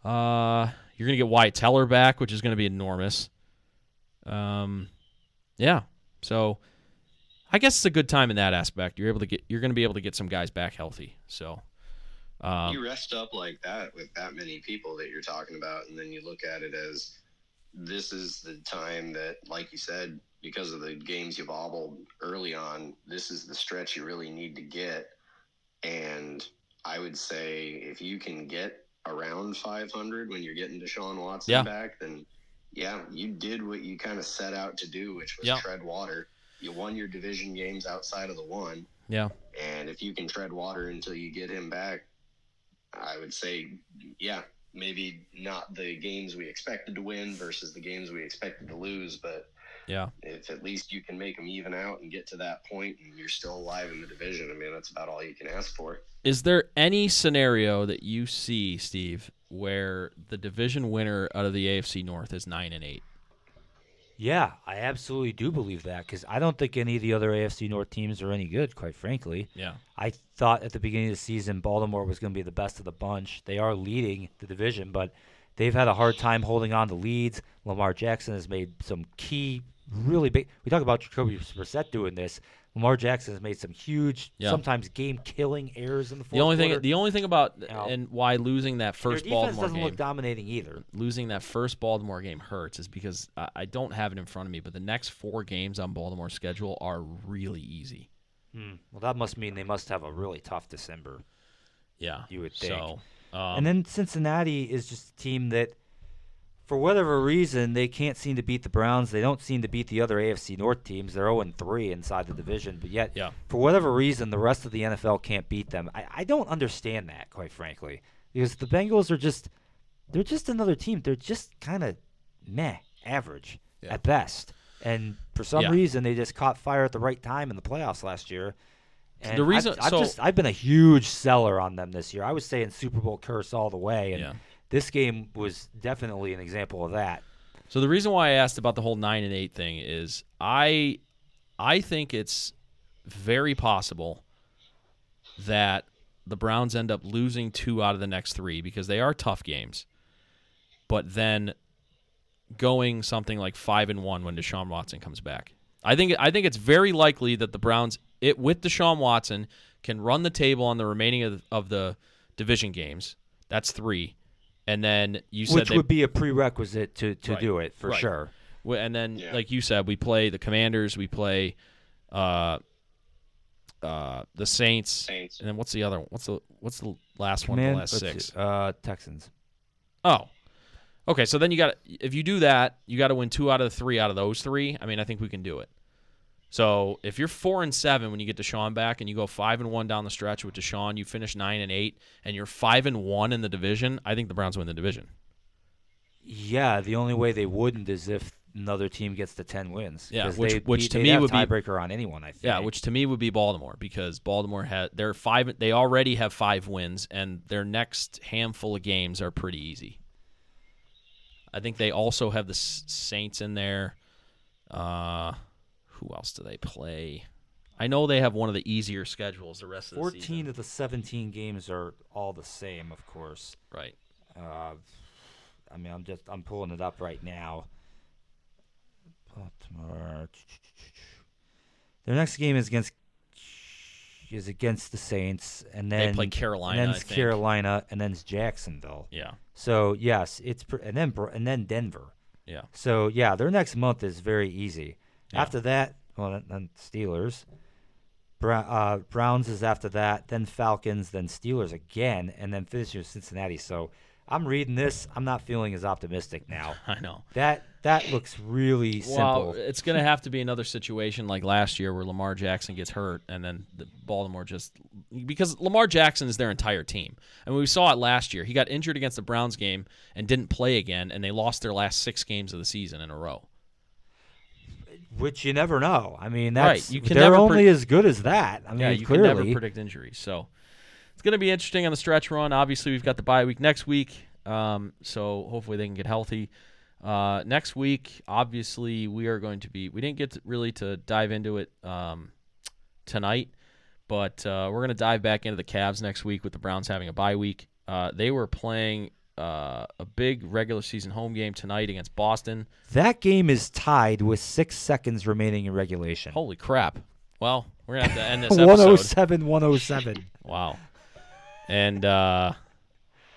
Uh, you're going to get Wyatt Teller back, which is going to be enormous. Um, yeah. So I guess it's a good time in that aspect. You're able to get you're going to be able to get some guys back healthy. So um, you rest up like that with that many people that you're talking about, and then you look at it as this is the time that, like you said, because of the games you bobbled early on, this is the stretch you really need to get. And I would say if you can get around 500 when you're getting Deshaun Watson Yeah. back, then yeah, you did what you kind of set out to do, which was Yeah. tread water. You won your division games outside of the one. yeah. And if you can tread water until you get him back, I would say, yeah, maybe not the games we expected to win versus the games we expected to lose, but Yeah. if at least you can make them even out and get to that point and you're still alive in the division, I mean, that's about all you can ask for. Is there any scenario that you see, Steve, where the division winner out of the AFC North is nine and eight? Yeah, I absolutely do believe that because I don't think any of the other AFC North teams are any good, quite frankly. Yeah. I thought at the beginning of the season Baltimore was going to be the best of the bunch. They are leading the division, but they've had a hard time holding on to leads. Lamar Jackson has made some key, really big. We talk about Jacoby Brissett doing this. Lamar Jackson has made some huge, Yeah. sometimes game-killing errors in the fourth The only quarter. thing, the only thing about Yeah. and why losing that first defense Baltimore doesn't game, look dominating either. losing that first Baltimore game hurts is because I, I don't have it in front of me, but the next four games on Baltimore's schedule are really easy. Hmm. Well, that must mean they must have a really tough December. Yeah, You would think. So, um, and then Cincinnati is just a team that, for whatever reason, they can't seem to beat the Browns. They don't seem to beat the other AFC North teams. They're 0 3 inside the division, but yet, Yeah. for whatever reason, the rest of the NFL can't beat them. I, I don't understand that, quite frankly, because the Bengals are just, they're just another team. They're just kind of meh, average Yeah. at best. And for some Yeah. reason, they just caught fire at the right time in the playoffs last year. And The reason- I've, I've so- just I've been a huge seller on them this year. I was saying Super Bowl curse all the way, and Yeah. This game was definitely an example of that. So the reason why I asked about the whole nine and eight thing is I I think it's very possible that the Browns end up losing two out of the next three because they are tough games. But then going something like five and one when Deshaun Watson comes back. I think I think it's very likely that the Browns it with Deshaun Watson can run the table on the remaining of, of the division games. That's three. And then you said Which they would be a prerequisite to, to Right. do it for Right. sure. And then, Yeah. like you said, we play the Commanders, we play uh, uh, the Saints, Saints. and then what's the other? one? What's the what's the last one? The last let's six. see, uh, Texans. Oh, okay. So then you got if you do that, you got to win two out of the three out of those three. I mean, I think we can do it. So if you're four and seven when you get Deshaun back, and you go five and one down the stretch with Deshaun, you finish nine and eight, and you're five and one in the division. I think the Browns win the division. Yeah, the only way they wouldn't is if another team gets to ten wins. Yeah, which- they'd which to me would be- tiebreaker on anyone. I think. Yeah, which to me would be Baltimore because Baltimore had they're five. They already have five wins, and their next handful of games are pretty easy. I think they also have the Saints in there. Uh, who else do they play? I know they have one of the easier schedules the rest of the fourteen season. of the seventeen games are all the same, of course. Right. Uh, I mean, I'm just I'm pulling it up right now. Baltimore. Their next game is against is against the Saints, and then They play Carolina, and then it's. Carolina, and then it's Jacksonville. Yeah. So yes, it's and then and then Denver. Yeah. So yeah, their next month is very easy. Yeah. After that, well, then, Steelers. Brown, uh, Browns is after that, then Falcons, then Steelers again, and then finish with Cincinnati. So I'm reading this. I'm not feeling as optimistic now. [LAUGHS] I know. That that looks really Well, simple. it's going to have to be another situation like last year where Lamar Jackson gets hurt and then the Baltimore just because Lamar Jackson is their entire team. And we saw it last year. He got injured against the Browns game and didn't play again and they lost their last 6 games of the season in a row. Which you never know. I mean, Right, that's you can they're only pre- as good as that. I mean, yeah, you clearly. can never predict injuries. So it's going to be interesting on the stretch run. Obviously, we've got the bye week next week, um, so hopefully they can get healthy. Uh, next week, obviously, we are going to be. We didn't get to, really to dive into it um, tonight, but uh, we're going to dive back into the Cavs next week with the Browns having a bye week. Uh, they were playing uh, a big regular season home game tonight against Boston. That game is tied with six seconds remaining in regulation. Holy crap! Well, we're gonna have to end [LAUGHS] this episode. 107 107. [LAUGHS] Wow. And uh,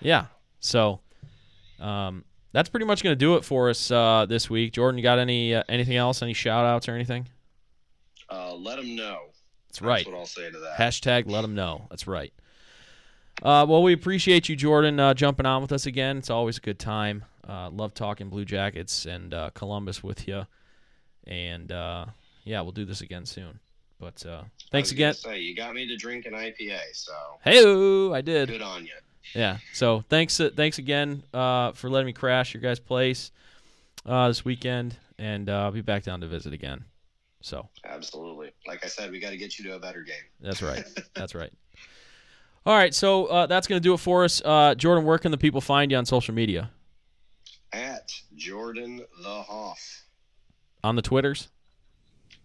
yeah, so um, that's pretty much going to do it for us uh, this week. Jordan, you got any uh, anything else? Any shout outs or anything? Uh, let them know. That's right. That's what I'll say to that. Hashtag let them know. That's right. Uh, well, we appreciate you, Jordan, uh, jumping on with us again. It's always a good time. Uh, love talking Blue Jackets and uh, Columbus with you. And uh, yeah, we'll do this again soon. But uh, thanks again. Say you got me to drink an IPA, so Hey, I did. good on you. Yeah. So thanks, uh, thanks again uh, for letting me crash your guys' place uh, this weekend, and uh, I'll be back down to visit again. So Absolutely. Like I said, we got to get you to a better game. that's right. [LAUGHS] that's right. All right. So uh, that's gonna do it for us. Uh, Jordan, where can the people find you on social media? At Jordan the Hoff. On the Twitters.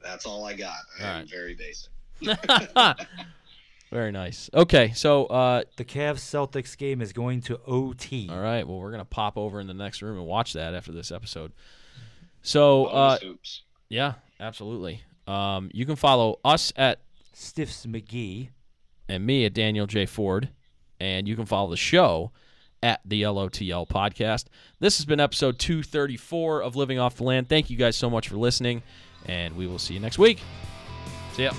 That's all I got. All very basic. [LAUGHS] Very nice. Okay. So uh, The Cavs Celtics game is going to OT. all right. Well, we're gonna pop over in the next room and watch that after this episode. So uh, Bonus yeah, absolutely. Um, you can follow us at Stiffs McGee and me at Daniel J. Ford. And you can follow the show at the LOTL podcast. This has been episode 234 of Living Off the Land. Thank you guys so much for listening, and we will see you next week. See ya.